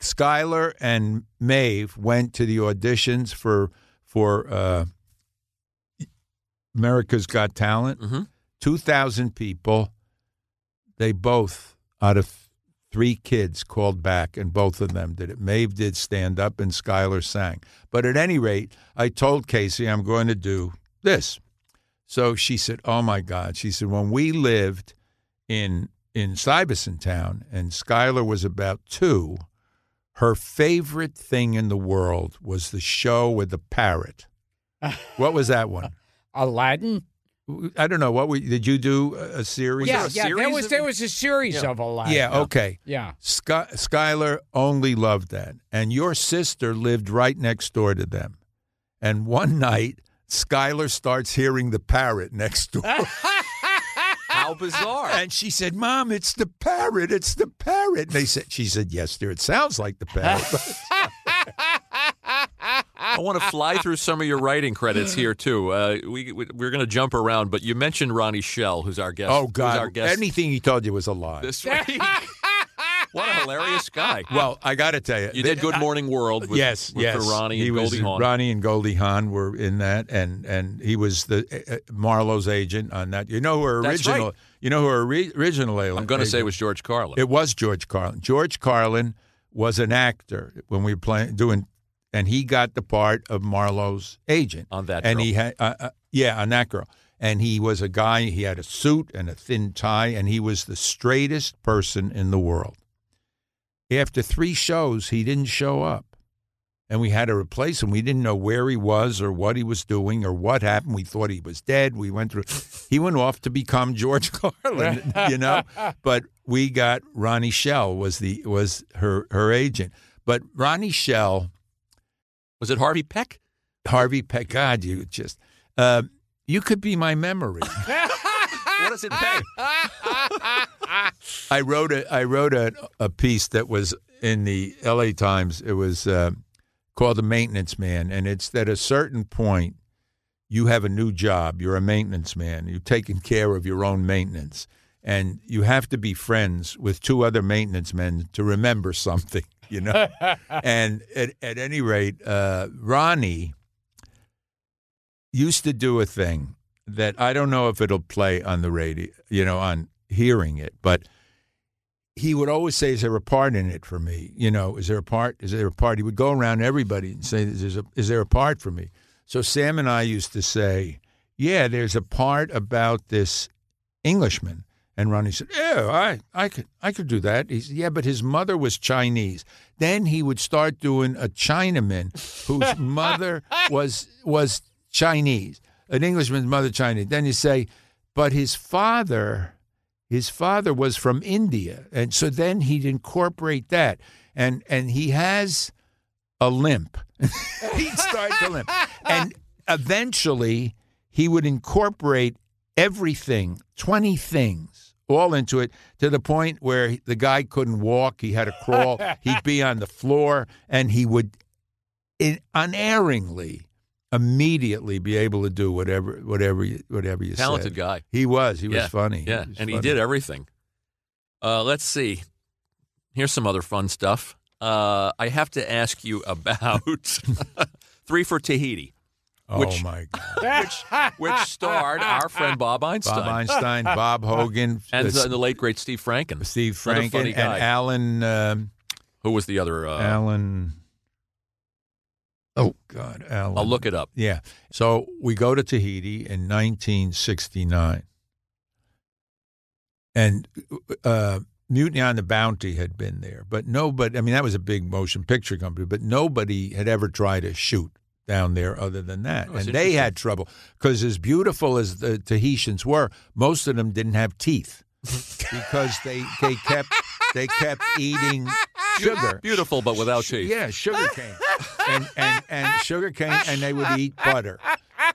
Skylar and Maeve went to the auditions for for uh, America's Got Talent. Mm-hmm. Two thousand people. They both, out of three kids, called back, and both of them did it. Maeve did stand up, and Skylar sang. But at any rate, I told Casey I'm going to do this. So she said, "Oh my God!" She said, "When we lived in in Stuyvesant Town, and Skylar was about two, her favorite thing in the world was the show with the parrot. what was that one? Aladdin. I don't know. What we did you do a series? Yeah, a yeah. There was of- there was a series Yeah. of Aladdin. Yeah. Okay. Yeah. Sky, Skylar only loved that. And your sister lived right next door to them. And one night, Skylar starts hearing the parrot next door. How bizarre. and she said, Mom, it's the parrot. It's the parrot. And they said, she said, Yes, dear. It sounds like the parrot. I want to fly through some of your writing credits here too. Uh, we, we we're going to jump around, but you mentioned Ronnie Schell, who's our guest. oh, who's God. our guest Anything he told you was a lie. this week. What a hilarious guy! well, I got to tell you. you did Good Morning World. With, yes, with yes. for Ronnie he and was, Goldie Hawn. Ronnie and Goldie Hawn were in that, and and he was the uh, Marlo's agent on that. You know who her That's original. right. You know who her ori- original. I'm going to say it was George Carlin. It was George Carlin. George Carlin was an actor when we were playing doing, and he got the part of Marlo's agent On that And girl. he had, uh, uh, yeah, on that girl. And he was a guy. He had a suit and a thin tie, and he was the straightest person in the world. After three shows, he didn't show up. And we had to replace him. We didn't know where he was or what he was doing or what happened. We thought he was dead. We went through. He went off to become George Carlin, you know. But we got Ronnie Schell was the was her her agent. But Ronnie Schell, was it Harvey Peck? Harvey Peck, God, you just uh, you could be my memory. What does it pay? I wrote a I wrote a, a piece that was in the L.A. Times. It was uh, called "The Maintenance Man," and it's that at a certain point you have a new job. You're a maintenance man. You're taking care of your own maintenance, and you have to be friends with two other maintenance men to remember something. You know, and at, at any rate, uh, Ronnie used to do a thing that I don't know if it'll play on the radio, you know, on hearing it, but he would always say, "Is there a part in it for me? You know, is there a part? Is there a part?" He would go around everybody and say, "Is there a, is there a part for me?" So Sam and I used to say, "Yeah, there's a part about this Englishman." And Ronnie said, "Yeah, I, I could, I could do that." He said, "Yeah, but his mother was Chinese." Then he would start doing a Chinaman whose mother was was Chinese, an Englishman's mother Chinese. Then you say, "But his father." his father was from India, and so then he'd incorporate that, and and he has a limp. he'd start to limp, and eventually he would incorporate everything, twenty things, all into it, to the point where the guy couldn't walk. He had to crawl. He'd be on the floor, and he would, in, unerringly, immediately be able to do whatever whatever you, whatever you Talented said. guy. He was. He was funny. Yeah, was and he did everything. Uh, let's see. Here's some other fun stuff. Uh, I have to ask you about Three for Tahiti, Oh which- my God! which starred our friend Bob Einstein, Bob Einstein, Bob Hogan, and the, the late great Steve Franken, Steve Franken, funny and. Alan. Um, who was the other. Uh, Alan. Oh God, Alan. I'll look it up. Yeah. So we go to Tahiti in 1969, and uh, Mutiny on the Bounty had been there, but nobody. I mean, that was a big motion picture company, but nobody had ever tried to shoot down there other than that, Oh, and they had trouble because as beautiful as the Tahitians were, most of them didn't have teeth because they they kept they kept eating sugar. Beautiful, but without teeth. Yeah, sugar cane. and, and and sugar cane and they would eat butter.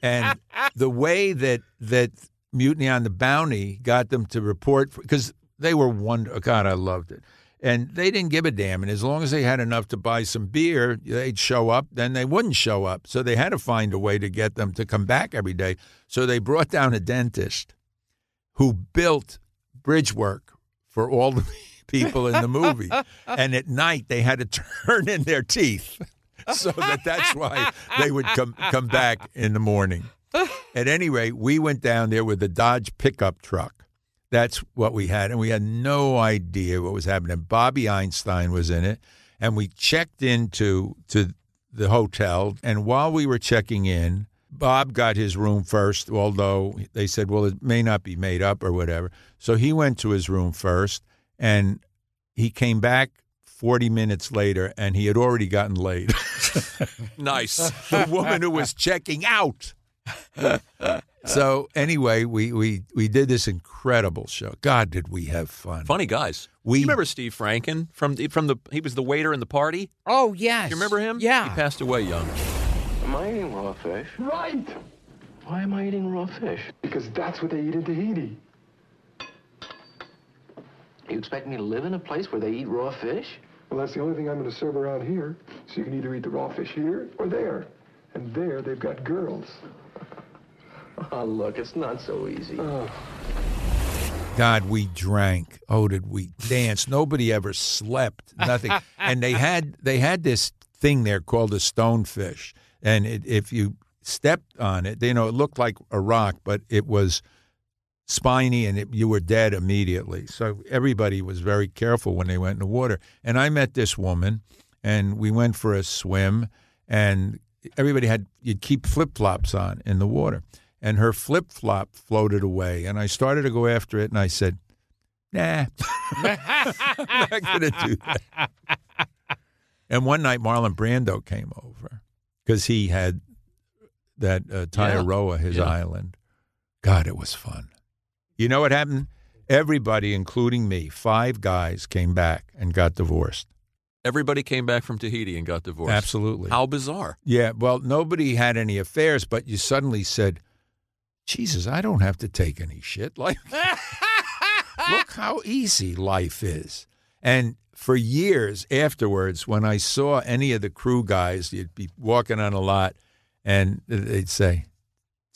And the way that that Mutiny on the Bounty got them to report because they were wonder God, I loved it. And they didn't give a damn. And as long as they had enough to buy some beer, they'd show up. Then they wouldn't show up. So they had to find a way to get them to come back every day. So they brought down a dentist who built bridge work for all the people in the movie. and at night they had to turn in their teeth. So that that's why they would come come back in the morning. At any rate, we went down there with a Dodge pickup truck. That's what we had, and we had no idea what was happening. Bobby Einstein was in it, and we checked into to the hotel. And while we were checking in, Bob got his room first, although they said, well, it may not be made up or whatever. So he went to his room first, and he came back 40 minutes later, and he had already gotten laid. Nice. the woman who was checking out. so anyway, we, we, we did this incredible show. God, did we have fun. Funny guys. We- you remember Steve Franken from the, from the he was the waiter in the party. Oh, yes. You remember him? Yeah. He passed away young. Am I eating raw fish? Right. Why am I eating raw fish? Because that's what they eat in Tahiti. You expect me to live in a place where they eat raw fish? Well, that's the only thing I'm going to serve around here. So you can either eat the raw fish here or there. And there, they've got girls. Oh, look, it's not so easy. Oh. God, we drank. Oh, did we dance? Nobody ever slept. Nothing. and they had they had this thing there called a stonefish, and it, if you stepped on it, you know, it looked like a rock, but it was spiny, and it, you were dead immediately. So everybody was very careful when they went in the water. And I met this woman, and we went for a swim, and everybody had you'd keep flip flops on in the water and her flip flop floated away. And I started to go after it, and I said, "Nah, I'm not going to do that." And one night, Marlon Brando came over because he had that uh, Tetiaroa, his Yeah. island. God, it was fun. You know what happened? Everybody, including me, five guys came back and got divorced. Everybody came back from Tahiti and got divorced. Absolutely. How bizarre. Yeah, well, nobody had any affairs, but you suddenly said, Jesus, I don't have to take any shit. Like, look how easy life is. And for years afterwards, when I saw any of the crew guys, you'd be walking on a lot and they'd say,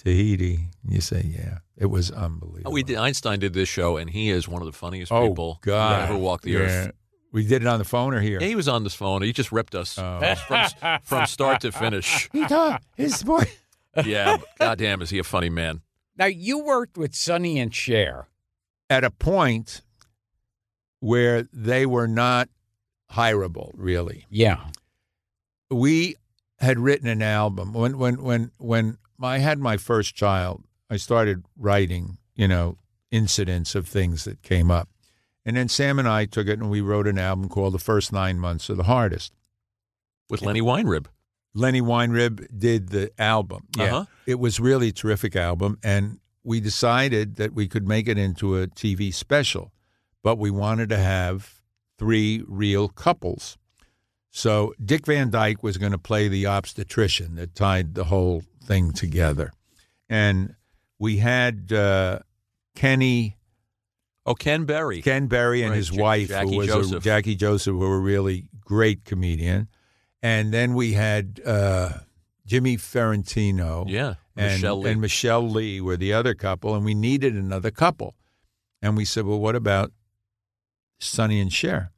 Tahiti. You say, yeah, it was unbelievable. We did, Einstein did this show, and he is one of the funniest oh, people God. who ever walked the Yeah. earth. We did it on the phone or here? Yeah, he was on this phone. He just ripped us Oh. from, from start to finish. He thought his boy. Yeah, but goddamn, is he a funny man? Now, you worked with Sonny and Cher. at a point where they were not hireable, really. Yeah. We had written an album when when when when I had my first child. I started writing, you know, incidents of things that came up, and then Sam and I took it and we wrote an album called "The First Nine Months of the Hardest." With Lenny Weinrib. Lenny Weinrib did the album. Yeah. Uh-huh. It was really a terrific album. And we decided that we could make it into a TV special, but we wanted to have three real couples. So Dick Van Dyke was going to play the obstetrician that tied the whole thing together. And we had uh, Kenny. Oh, Ken Berry. Ken Berry and Right, his Ja- wife, Jackie who was a, Jackie Joseph, who were a really great comedian. And then we had uh, Jimmy Farentino Yeah, and Michele Lee. and Michele Lee were the other couple, and we needed another couple. And we said, well, what about Sonny and Cher?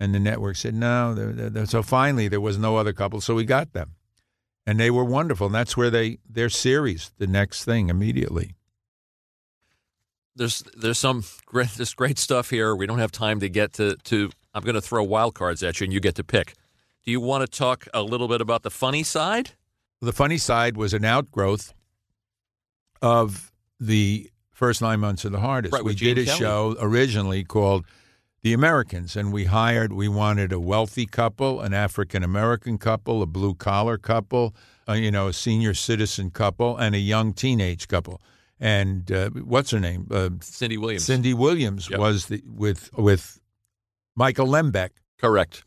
And the network said, no. They're, they're- so finally, there was no other couple, so we got them, and they were wonderful. And that's where they their series, the next thing, immediately. there's there's some great this great stuff here. We don't have time to get to to. I'm going to throw wild cards at you, and you get to pick. Do you want to talk a little bit about the funny side? The funny side was an outgrowth of the first nine months of the hardest. Right, we with did Gene a Kelly. show originally called The Americans, and we hired, we wanted a wealthy couple, an African American couple, a blue collar couple, uh, you know, a senior citizen couple, and a young teenage couple. And uh, what's her name? Uh, Cindy Williams. Cindy Williams Yep. was the with with Michael Lembeck. Correct.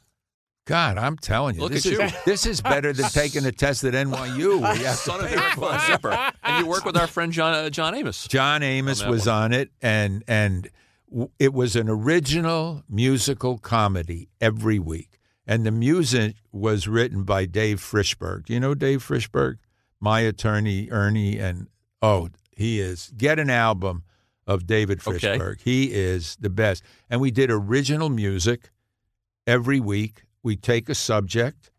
God, I'm telling you, Look this at is you. this is better than taking a test at NYU. where you have to Son of a for it. zipper. And you work with our friend John uh, John Amos. John Amos On was one. on it, and and it was an original musical comedy every week. And the music was written by Dave Frishberg. Do you know Dave Frishberg? My attorney Ernie, and oh, he is. Get an album of David Okay. Frishberg. He is the best. And we did original music every week. We take a subject.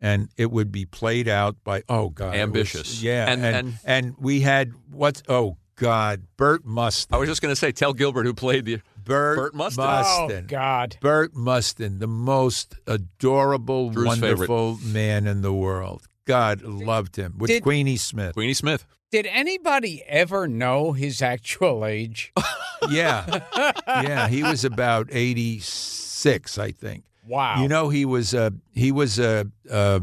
And it would be played out by oh god, it was- Ambitious. yeah, And- and, and- and we had what's oh God, Burt Mustin. I was just going to say, tell Gilbert who played the Burt, Burt Mustin. Mustin. Oh, God. Burt Mustin, the most adorable, Drew's wonderful man in the world. God loved him with Did- Queenie Smith. Queenie Smith. Did anybody ever know his actual age? Yeah, yeah. He was about eighty six, I think. Wow. You know, he was a he was a a,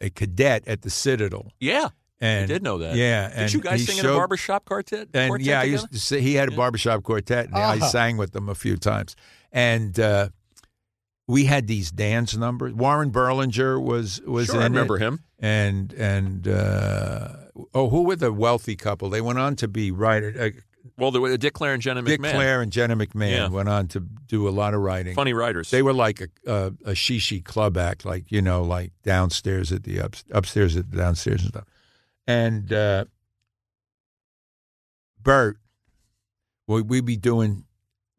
a cadet at the Citadel. Yeah. And I did know that. Yeah, Did and you guys sing in a barbershop quartet? And quartet yeah, I used to say he had a barbershop quartet, and I Uh-huh. sang with them a few times. And uh, we had these dance numbers. Warren Berlinger was was Sure, in I remember it. him. And and uh, oh, who were the wealthy couple? They went on to be writer. Uh, Well, there were Dick Clair and Jenna Dick McMahon. Clare and Jenna McMahon Yeah. went on to do a lot of writing. Funny writers. They were like a, a, a shishi club act, like you know, like downstairs at the up, upstairs at the downstairs and stuff. And uh, Burt, we we'd be doing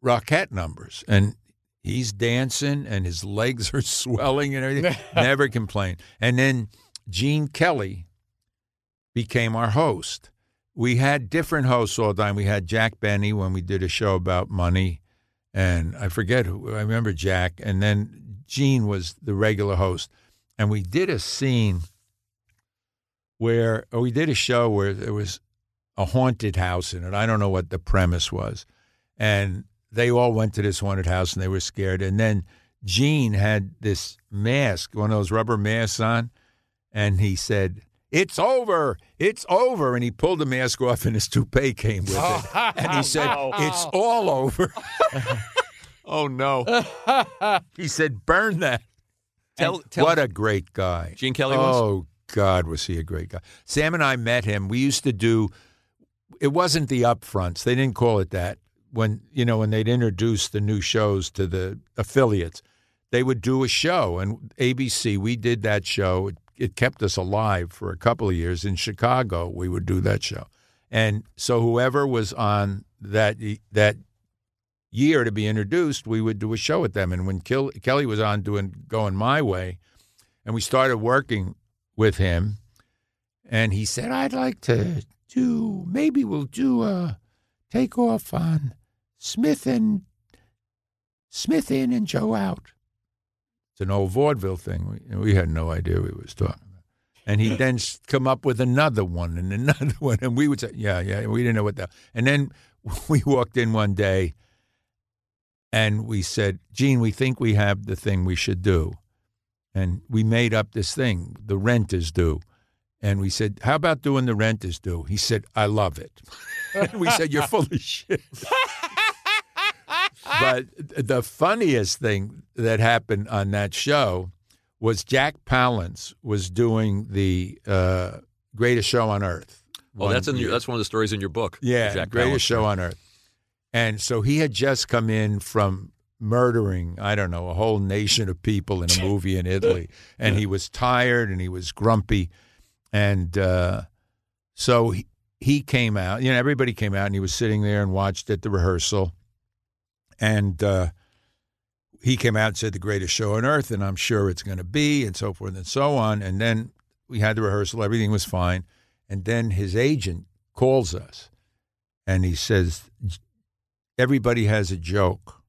rocket numbers, and he's dancing, and his legs are swelling and everything. Never complain. And then Gene Kelly became our host. We had different hosts all the time. We had Jack Benny when we did a show about money, and I forget who. I remember Jack, and then Gene was the regular host, and we did a scene where oh, we did a show where there was a haunted house in it. I don't know what the premise was, and they all went to this haunted house and they were scared. And then Gene had this mask, one of those rubber masks on, and he said. It's over. It's over. And he pulled the mask off, and his toupee came with it. Oh, and he said, Wow. It's all over. oh, no. he said, Burn that. Tell- tell- what a great guy. Gene Kelly was? Oh, God, was he a great guy. Sam and I met him. We used to do, it wasn't the upfronts. They didn't call it that. When, you know, when they'd introduce the new shows to the affiliates, they would do a show. And ABC, we did that show. It, it kept us alive for a couple of years. In Chicago, we would do that show. And so whoever was on that that year to be introduced, we would do a show with them. And when Kelly was on doing Going My Way, and we started working with him, and he said, I'd like to do, maybe we'll do a takeoff on Smith and Smith in and Joe out. It's an old vaudeville thing. We, we had no idea what he was talking about. And he'd then come up with another one and another one. And we would say, yeah, yeah, we didn't know what that. And then we walked in one day and we said, Gene, we think we have the thing we should do. And we made up this thing, the rent is due. And we said, How about doing the rent is due? He said, I love it. and we said, You're full of shit. but the funniest thing that happened on that show was Jack Palance was doing the uh, greatest show on earth. Well, that's in your, that's one of the stories in your book. Yeah, Jack greatest Palance. show on earth. And so he had just come in from murdering, I don't know, a whole nation of people in a movie in Italy. And he was tired and he was grumpy. And uh, so he, he came out, you know, everybody came out and he was sitting there and watched at the rehearsal. And uh, he came out and said, the greatest show on earth, and I'm sure it's going to be, and so forth and so on. And then we had the rehearsal, everything was fine. And then his agent calls us and he says, Everybody has a joke.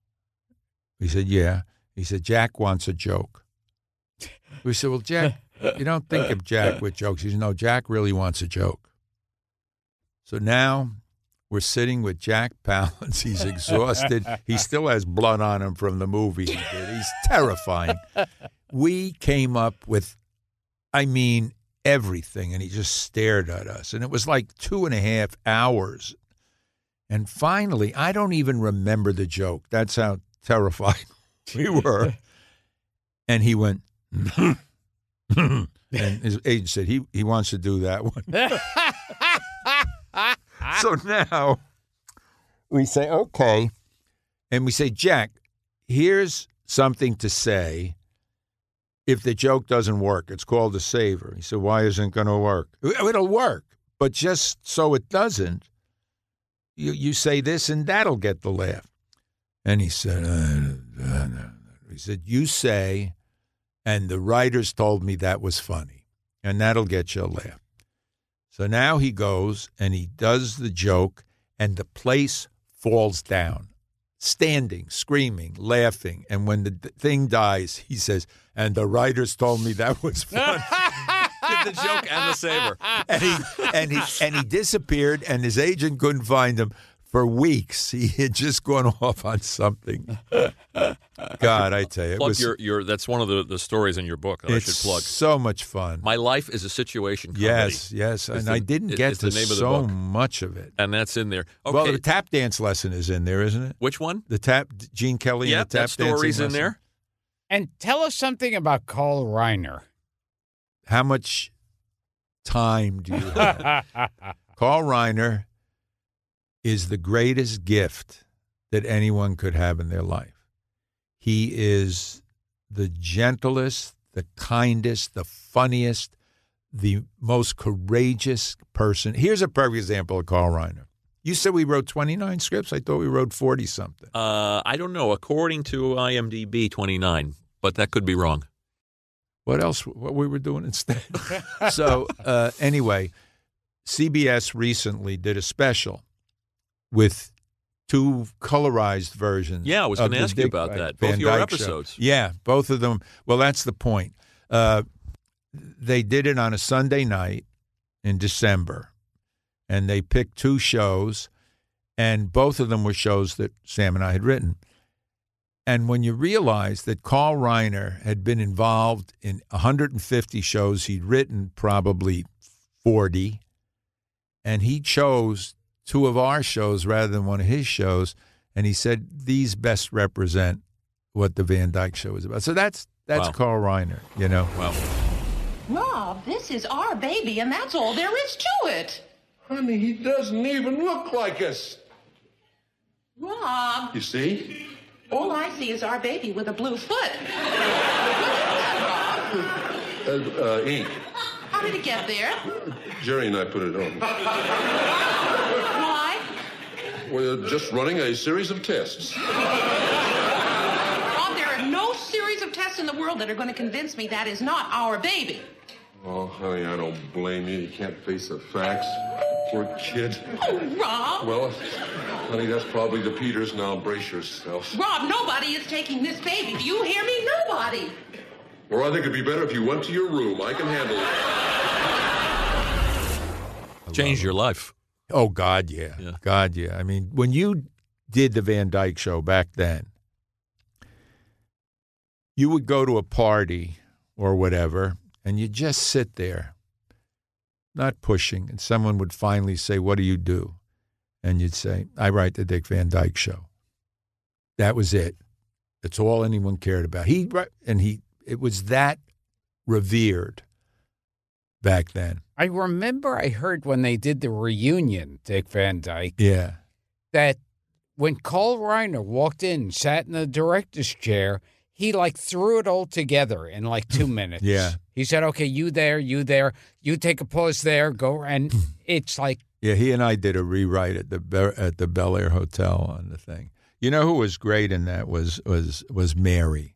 We said, Yeah. He said, Jack wants a joke. We said, Well, Jack, you don't think of Jack with jokes. He said, No, Jack really wants a joke. So now we're sitting with Jack Palance. He's exhausted. he still has blood on him from the movie he did. He's terrifying. We came up with, I mean, everything. And he just stared at us. And it was like two and a half hours. And finally, I don't even remember the joke. That's how terrified we were. And he went, and his agent said, he, he wants to do that one. so now we say, okay. And we say, Jack, here's something to say if the joke doesn't work. It's called a saver. He said, why isn't it going to work? It'll work, but just so it doesn't, you, you say this and that'll get the laugh. And he said, uh, uh, uh, he said, you say, and the writers told me that was funny, and that'll get you a laugh. So now he goes and he does the joke, and the place falls down, standing, screaming, laughing. And when the d- thing dies, he says, and the writers told me that was funny. did the joke and the saber. and he and he and he disappeared, and his agent couldn't find him for weeks. He had just gone off on something. God, I tell you, it Plug was your, your, that's one of the, the stories in your book that I it's should plug. so much fun. My life is a situation comedy. yes, yes, It's and the- I didn't get to the name of the so book. much of it. And that's in there. Okay. Well, the tap dance lesson is in there, isn't it? Which one? The tap Gene Kelly Yep, and the tap that story's dancing in lesson. there. And tell us something about Carl Reiner. How much time do you have? Carl Reiner is the greatest gift that anyone could have in their life. He is the gentlest, the kindest, the funniest, the most courageous person. Here's a perfect example of Carl Reiner. You said we wrote 29 scripts. I thought we wrote 40 something. Uh, I don't know. According to IMDb, 29, but that could be wrong. What else? What we were doing instead? so uh, anyway, CBS recently did a special with two colorized versions. Yeah, I was gonna the ask you Dick about Van that. Both your Dyke episodes. Show. Yeah, both of them. Well, that's the point. Uh, they did it on a Sunday night in December, and they picked two shows, and both of them were shows that Sam and I had written. And when you realize that Carl Reiner had been involved in 150 shows, he'd written probably 40, and he chose two of our shows rather than one of his shows, and he said these best represent what the Van Dyke Show is about. So that's that's Wow. Carl Reiner, you know. Well, Rob, this is our baby, and that's all there is to it. Honey, he doesn't even look like us. Rob, You see? all I see is our baby with a blue foot. Uh, uh, ink. How did it get there? Jerry and I put it on. Why? We're just running a series of tests. Rob, there are no series of tests in the world that are going to convince me that is not our baby. Oh, honey, I don't blame you. You can't face the facts. Poor kid. Oh, Rob. Well, honey, that's probably the Peters. Now brace yourself. Rob, nobody is taking this baby. Do you hear me? Nobody. Or I think it'd be better if you went to your room. I can handle it. change your life. Oh God, yeah. Yeah. God, yeah. I mean, when you did the Van Dyke Show back then, you would go to a party or whatever, and you just sit there, not pushing, and someone would finally say, "What do you do?" And you'd say, "I write the Dick Van Dyke Show." That was it. That's all anyone cared about. He and he. It was that revered back then. I remember I heard when they did the reunion, Dick Van Dyke, Yeah. that when Carl Reiner walked in, and sat in the director's chair, he like threw it all together in like two minutes. Yeah. He said, okay, you there, you there, you take a pause there, go. And it's like, Yeah, he and I did a rewrite at the at the Bel Air Hotel on the thing. You know who was great in that was was was Mary,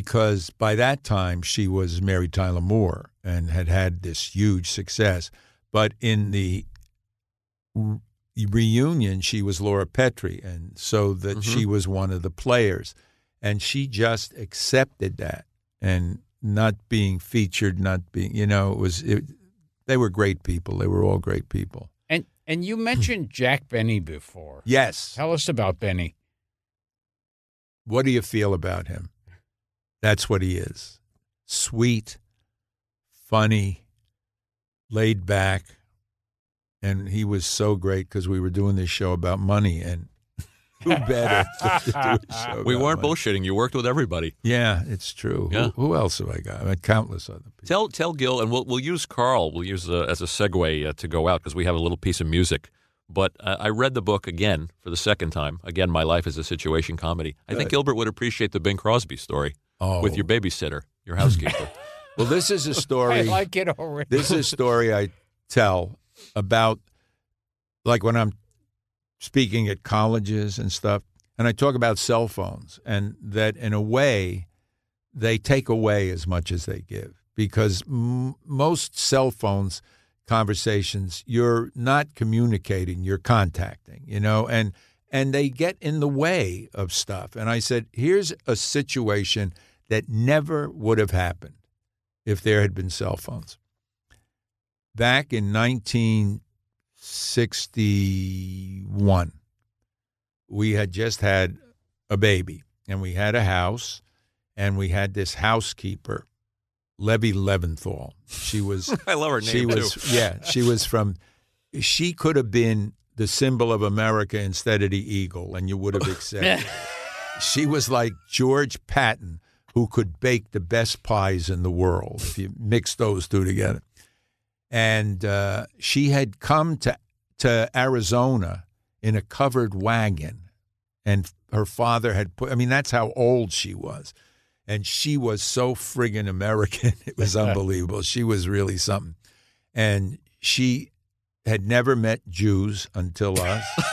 because by that time she was Mary Tyler Moore and had had this huge success. But in the re- reunion, she was Laura Petrie, and so that mm-hmm. she was one of the players, and she just accepted that and not being featured, not being you know it was it, they were great people. They were all great people. and and you mentioned Jack Benny before. Yes. Tell us about Benny. What do you feel about him? That's what he is. Sweet, funny, laid back. And he was so great because we were doing this show about money and who better to do a show We about weren't money? bullshitting. You worked with everybody. Yeah, it's true. Yeah. Who, who else have I got? I mean, countless other people. Tell tell Gil, and we'll we'll use Carl. We'll use uh, as a segue uh, to go out because we have a little piece of music. But uh, I read the book again for the second time. Again, my life is a situation comedy. I think Good. Gilbert would appreciate the Bing Crosby story Oh. with your babysitter, your housekeeper. Well, this is a I story. I like it already. this is a story I tell about, like when I'm speaking at colleges and stuff, and I talk about cell phones, and that in a way, they take away as much as they give because m- most cell phones conversations you're not communicating you're contacting you know and and they get in the way of stuff. And i said here's a situation that never would have happened if there had been cell phones. Back in 1961, we had just had a baby and we had a house and we had this housekeeper, Levy Leventhal. She was I love her she name, was too. yeah, she was from she could have been the symbol of America instead of the eagle and you would have accepted. she was like George Patton who could bake the best pies in the world if you mix those two together. And uh, she had come to to Arizona in a covered wagon and her father had put I mean that's how old she was. And she was so friggin' American. It was unbelievable. She was really something. And she had never met Jews until us.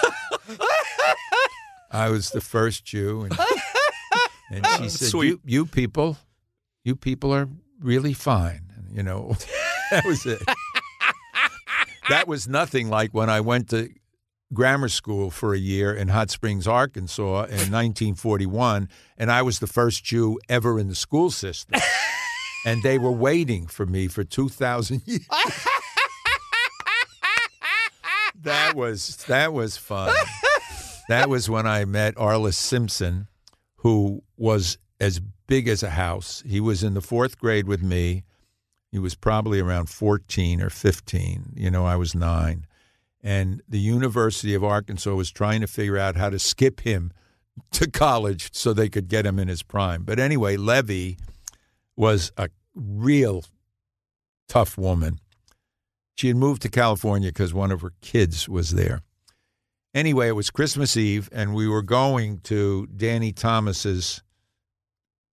I was the first Jew and, and she said Sweet. you you people you people are really fine. You know, that was it. that was nothing like when I went to grammar school for a year in Hot Springs, Arkansas in 1941, and I was the first Jew ever in the school system. and they were waiting for me for 2,000 years. that was that was fun. That was when I met Arliss Simpson, who was as big as a house. He was in the fourth grade with me. He was probably around 14 or 15. You know, I was nine. And the University of Arkansas was trying to figure out how to skip him to college so they could get him in his prime. But anyway, Levy was a real tough woman. She had moved to California because one of her kids was there. Anyway, it was Christmas Eve, and we were going to Danny Thomas's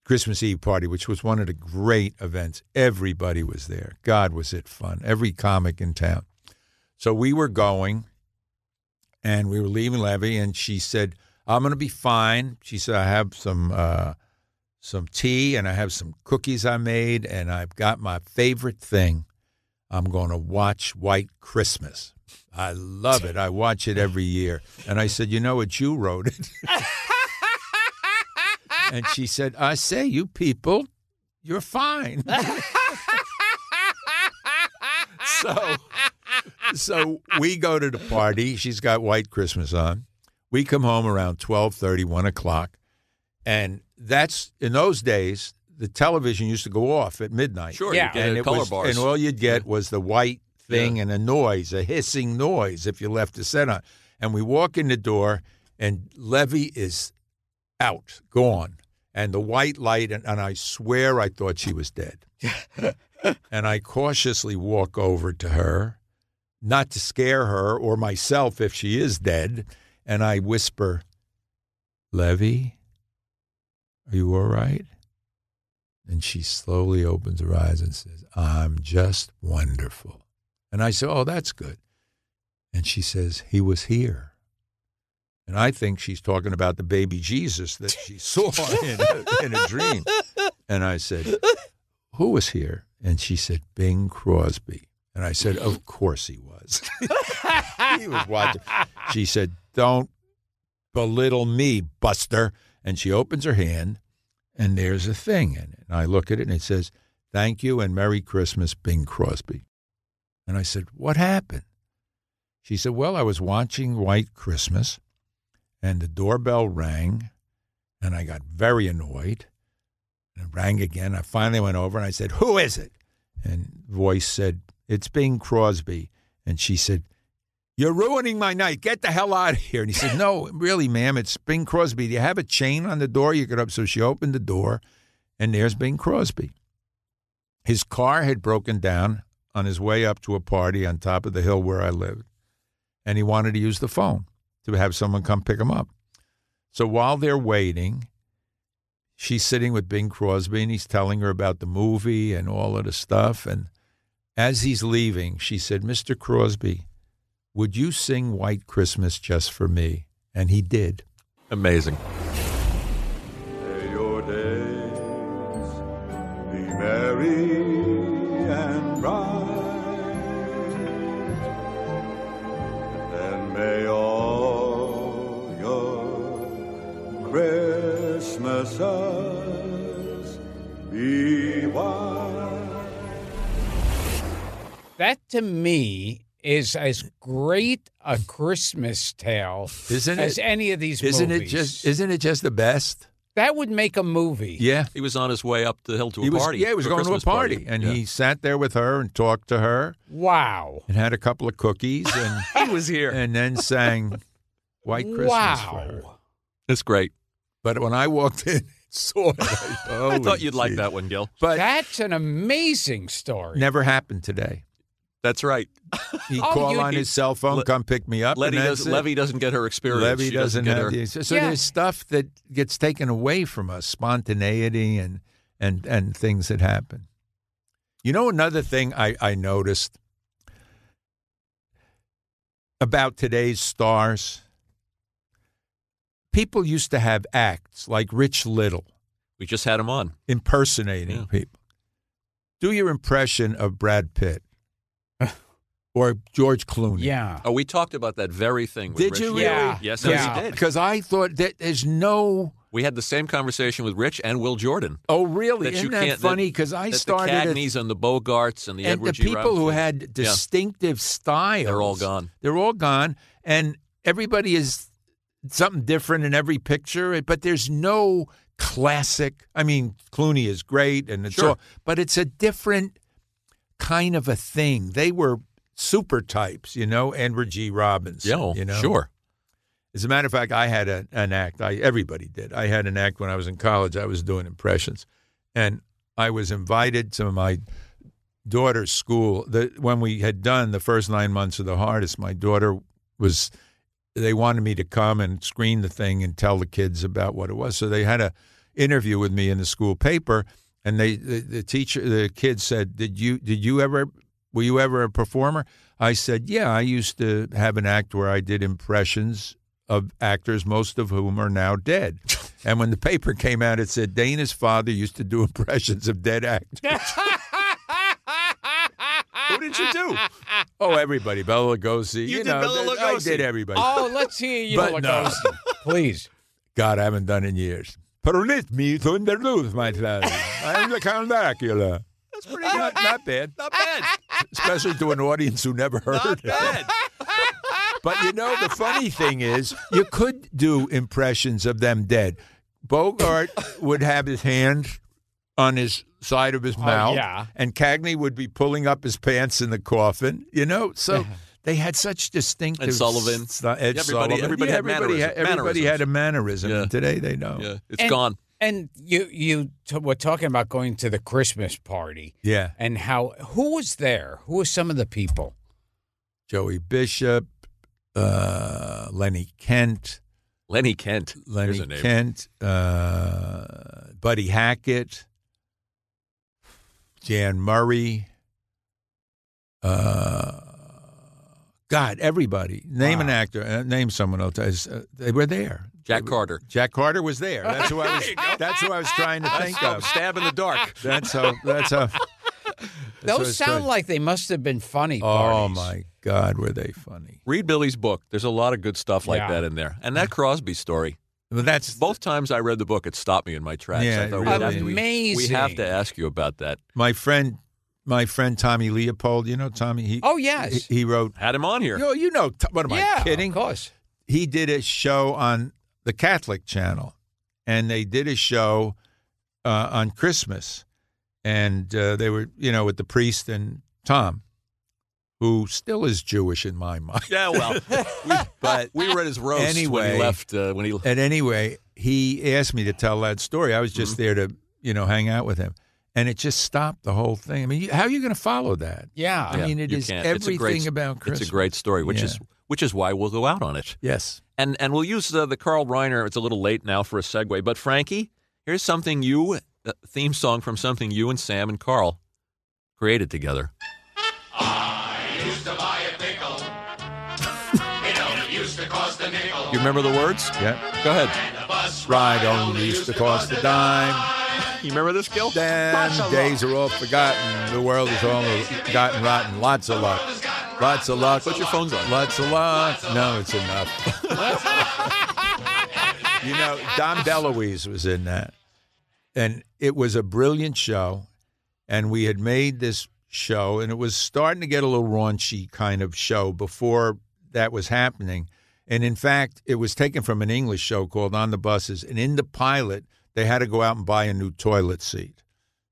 Christmas Eve party, which was one of the great events. Everybody was there. God, was it fun. Every comic in town. So we were going, and we were leaving Levy, and she said, "I'm going to be fine." She said, "I have some uh, some tea, and I have some cookies I made, and I've got my favorite thing. I'm going to watch White Christmas. I love it. I watch it every year." And I said, "You know, a you wrote it." and she said, "I say, you people, you're fine." so so we go to the party. She's got white Christmas on. We come home around 12:30, 1 o'clock. And that's in those days, the television used to go off at midnight. Sure, Yeah. and it, color was, bars. and all you'd get was the white thing and a noise, a hissing noise if you left the set on. And we walk in the door, and Levy is out, gone, and the white light, and, and I swear I thought she was dead. and I cautiously walk over to her, not to scare her or myself if she is dead, and I whisper, Levy, are you all right? And she slowly opens her eyes and says, I'm just wonderful. And I say, Oh, that's good. And she says, He was here. And I think she's talking about the baby Jesus that she saw in a, in a dream. And I said, Who was here? And she said, Bing Crosby. And I said, Of course he was. he was watching. She said, Don't belittle me, Buster. And she opens her hand, and there's a thing in it. And I look at it, and it says, Thank you and Merry Christmas, Bing Crosby. And I said, What happened? She said, Well, I was watching White Christmas, and the doorbell rang, and I got very annoyed. And it rang again. I finally went over and I said, Who is it? And voice said, It's Bing Crosby. And she said, You're ruining my night. Get the hell out of here. And he said, No, really, ma'am, it's Bing Crosby. Do you have a chain on the door you could up? So she opened the door, and there's Bing Crosby. His car had broken down on his way up to a party on top of the hill where I lived, and he wanted to use the phone to have someone come pick him up. So while they're waiting, she's sitting with Bing Crosby, and he's telling her about the movie and all of the stuff. And as he's leaving, she said, Mr. Crosby, would you sing White Christmas just for me? And he did. Amazing. May your days be merry and bright, and may all your Christmases That to me is as great a Christmas tale Isn't as it? any of these Isn't movies. it just? Isn't it just the best? that would make a movie. Yeah. He was on his way up the hill to a he was, party. Yeah, he was to a going to a Christmas party, and Yeah. he sat there with her and talked to her Wow. and had a couple of cookies and he was here. and then sang "White Christmas" for. Wow. It's great. But when I walked in, and saw it. I, I thought you'd like that one, Gil. But That's an amazing story. never happened today. That's right. He Oh, called on his cell phone, Le- come pick me up. Levy, and does, Levy doesn't get her experience. Levy She doesn't, get have her. the. So Yeah. there's stuff that gets taken away from us, spontaneity and and and things that happen. You know, another thing I, I noticed about today's stars. People used to have acts like Rich Little We just had him on. impersonating Yeah. people. Do your impression of Brad Pitt or George Clooney. Yeah. Oh, we talked about that very thing. With Did Rich you really? Yeah. Yes, Yeah. we did. Because I thought that there's no. We had the same conversation with Rich and Will Jordan. Oh, really? That you Isn't that funny? Because I that started the at- Cagneys and the Bogarts and the and Edward the G. people who Robinson. had Yeah. distinctive styles. They're all gone. They're all gone, and everybody is something different in every picture. But there's no classic. I mean, Clooney is great, and it's Sure. all, but it's a different kind of a thing. They were super types, you know, Edward G. Robinson. Yeah, you know, sure. As a matter of fact, I had a, an act. I everybody did. I had an act when I was in college. I was doing impressions, and I was invited to my daughter's school. The, when we had done the first nine months of the hardest, my daughter was. They wanted me to come and screen the thing and tell the kids about what it was. So they had a interview with me in the school paper, and they the, the teacher, the kids said, "Did you did you ever were you ever a performer?" I said, "Yeah, I used to have an act where I did impressions of actors, most of whom are now dead." And when the paper came out, it said Dana's father used to do impressions of dead actors. Who did you do? Oh, everybody, Bela Lugosi. You did know, Bela th- I did everybody. Oh, let's hear you, But no. Lugosi, please. God, I haven't done in years. Permit me to introduce myself. I'm the Count Dracula. That's pretty Not, not bad, Not bad. especially to an audience who never heard Not it. bad. But you know, the funny thing is, you could do impressions of them dead. Bogart would have his hand on his side of his oh, mouth, yeah. and Cagney would be pulling up his pants in the coffin. You know, so they had such distinctive. Ed Sullivan. st- Ed Everybody- Sullivan. everybody Yeah, had everybody, had, everybody had a mannerism. Yeah. and Today they don't. Yeah, it's And- gone. And you you t- were talking about going to the Christmas party Yeah. and how who was there? Who were some of the people? Joey Bishop, uh, Lenny Kent, Lenny Kent. Lenny a. Kent, uh, Buddy Hackett, Jan Murray. Uh, God, everybody. Name an actor. Uh, name someone else. Uh, they were there. Jack Carter. Jack Carter was there. That's who I was. that's who I was trying to think of. Stab in the dark. That's how. That's how. that's Those it's sound done. like they must have been funny. Oh parties. my God, were they funny? Read Billy's book. There's a lot of good stuff like Yeah. that in there. And that Crosby story. Well, that's Both times I read the book, it stopped me in my tracks. Yeah, I it thought really we, have to, we, Amazing. we have to ask you about that. my friend. My friend Tommy Leopold. You know Tommy. He, Oh yes. he, he wrote. Had him on here. You know, you know. What am yeah, I kidding? Of course. he did a show on the Catholic channel, and they did a show uh, on Christmas, and uh, they were, you know, with the priest and Tom, who still is Jewish in my mind. Yeah, well, we, but we were at his roast when Anyway. he left. Uh, when he And anyway, he asked me to tell that story. I was just Mm-hmm. there to, you know, hang out with him. And it just stopped the whole thing. I mean, you- how are you going to follow that? Yeah. I mean, it you is can't. It's everything great- about Christmas. It's a great story, which is which is why we'll go out on it. Yes. And and we'll use uh, the Carl Reiner. It's a little late now for a segue, but Frankie, here's something you a theme song from something you and Sam and Carl created together. I used to buy a pickle. it only used to cost a nickel. You remember the words? Yeah. Go ahead. Ride only used to cost a dime. You remember this, Gil? Then days are all forgotten. The world is all gotten rotten. Lots of luck. Lots of luck. Put your phones on. Lots of luck. No, it's enough. you know, Dom DeLuise was in that. And it was a brilliant show. And we had made this show, and it was starting to get a little raunchy kind of show before that was happening. And in fact, it was taken from an English show called On the Buses. And in the pilot, they had to go out and buy a new toilet seat.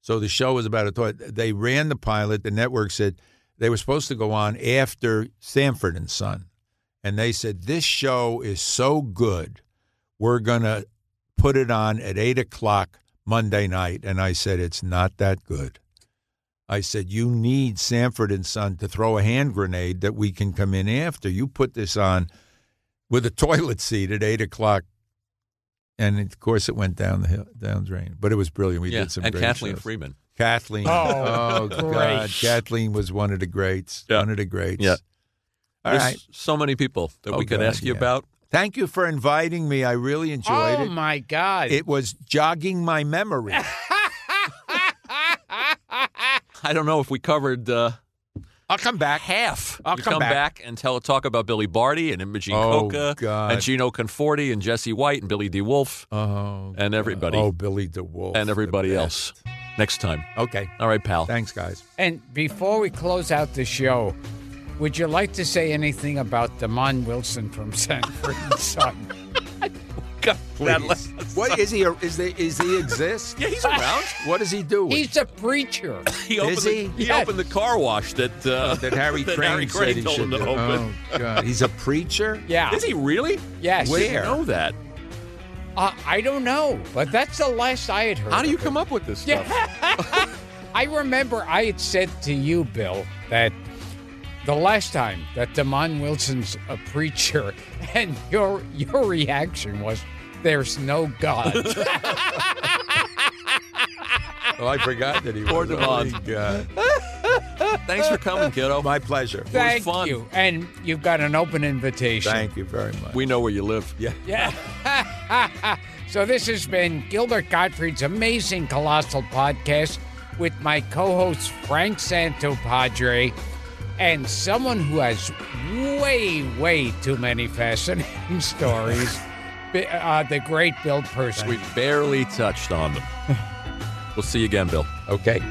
So the show was about a toilet. They ran the pilot. The network said they were supposed to go on after Sanford and Son. And they said, This show is so good, we're going to put it on at 8 o'clock Monday night. And I said, It's not that good. I said, You need Sanford and Son to throw a hand grenade that we can come in after. You put this on with a toilet seat at 8 o'clock. And of course, it went down the hill, down the drain. But it was brilliant. We yeah, did some and great Kathleen shows. Freeman. Kathleen. Oh, Oh. God. Kathleen was one of the greats. Yeah. One of the greats. Yeah. All There's right. so many people that Oh, we could God, ask you yeah. about. Thank you for inviting me. I really enjoyed oh it. Oh my God! It was jogging my memory. I don't know if we covered. Uh, I'll come back. Half. I'll You come back. and tell talk about Billy Barty and Imogene Oh, Coca God. and Gino Conforti and Jesse White and Billy De Wolfe Oh, and everybody oh, Billy De Wolfe. and everybody else. Next time. Okay. All right, pal. Thanks, guys. And before we close out the show, would you like to say anything about Demond Wilson from Sanford and Son? Please. What is he? Is they? Is he exist? Yeah, he's around. What does he do? He's a preacher. He opened Is the, he? he opened the car wash that uh, that Harry that Crane, Harry said Crane he told him should to do. open. Oh God, he's a preacher. Yeah. Is he really? Yes. Where? Didn't know that. Uh, I don't know, but that's the last I had heard. How do you of it. come up with this stuff? Yeah. I remember I had said to you, Bill, that the last time that Demond Wilson's a preacher, and your your reaction was, "There's no God." Oh, I forgot that he Poor was. Devon. Oh, God. Thanks for coming, kiddo. My pleasure. Thank fun. you, and you've got an open invitation. Thank you very much. We know where you live. Yeah. Yeah. so this has been Gilbert Gottfried's amazing colossal podcast with my co-host Frank Santopadre and someone who has way, way too many fascinating stories. Uh, the great Bill Persky. We barely touched on them. we'll see you again, Bill. Okay.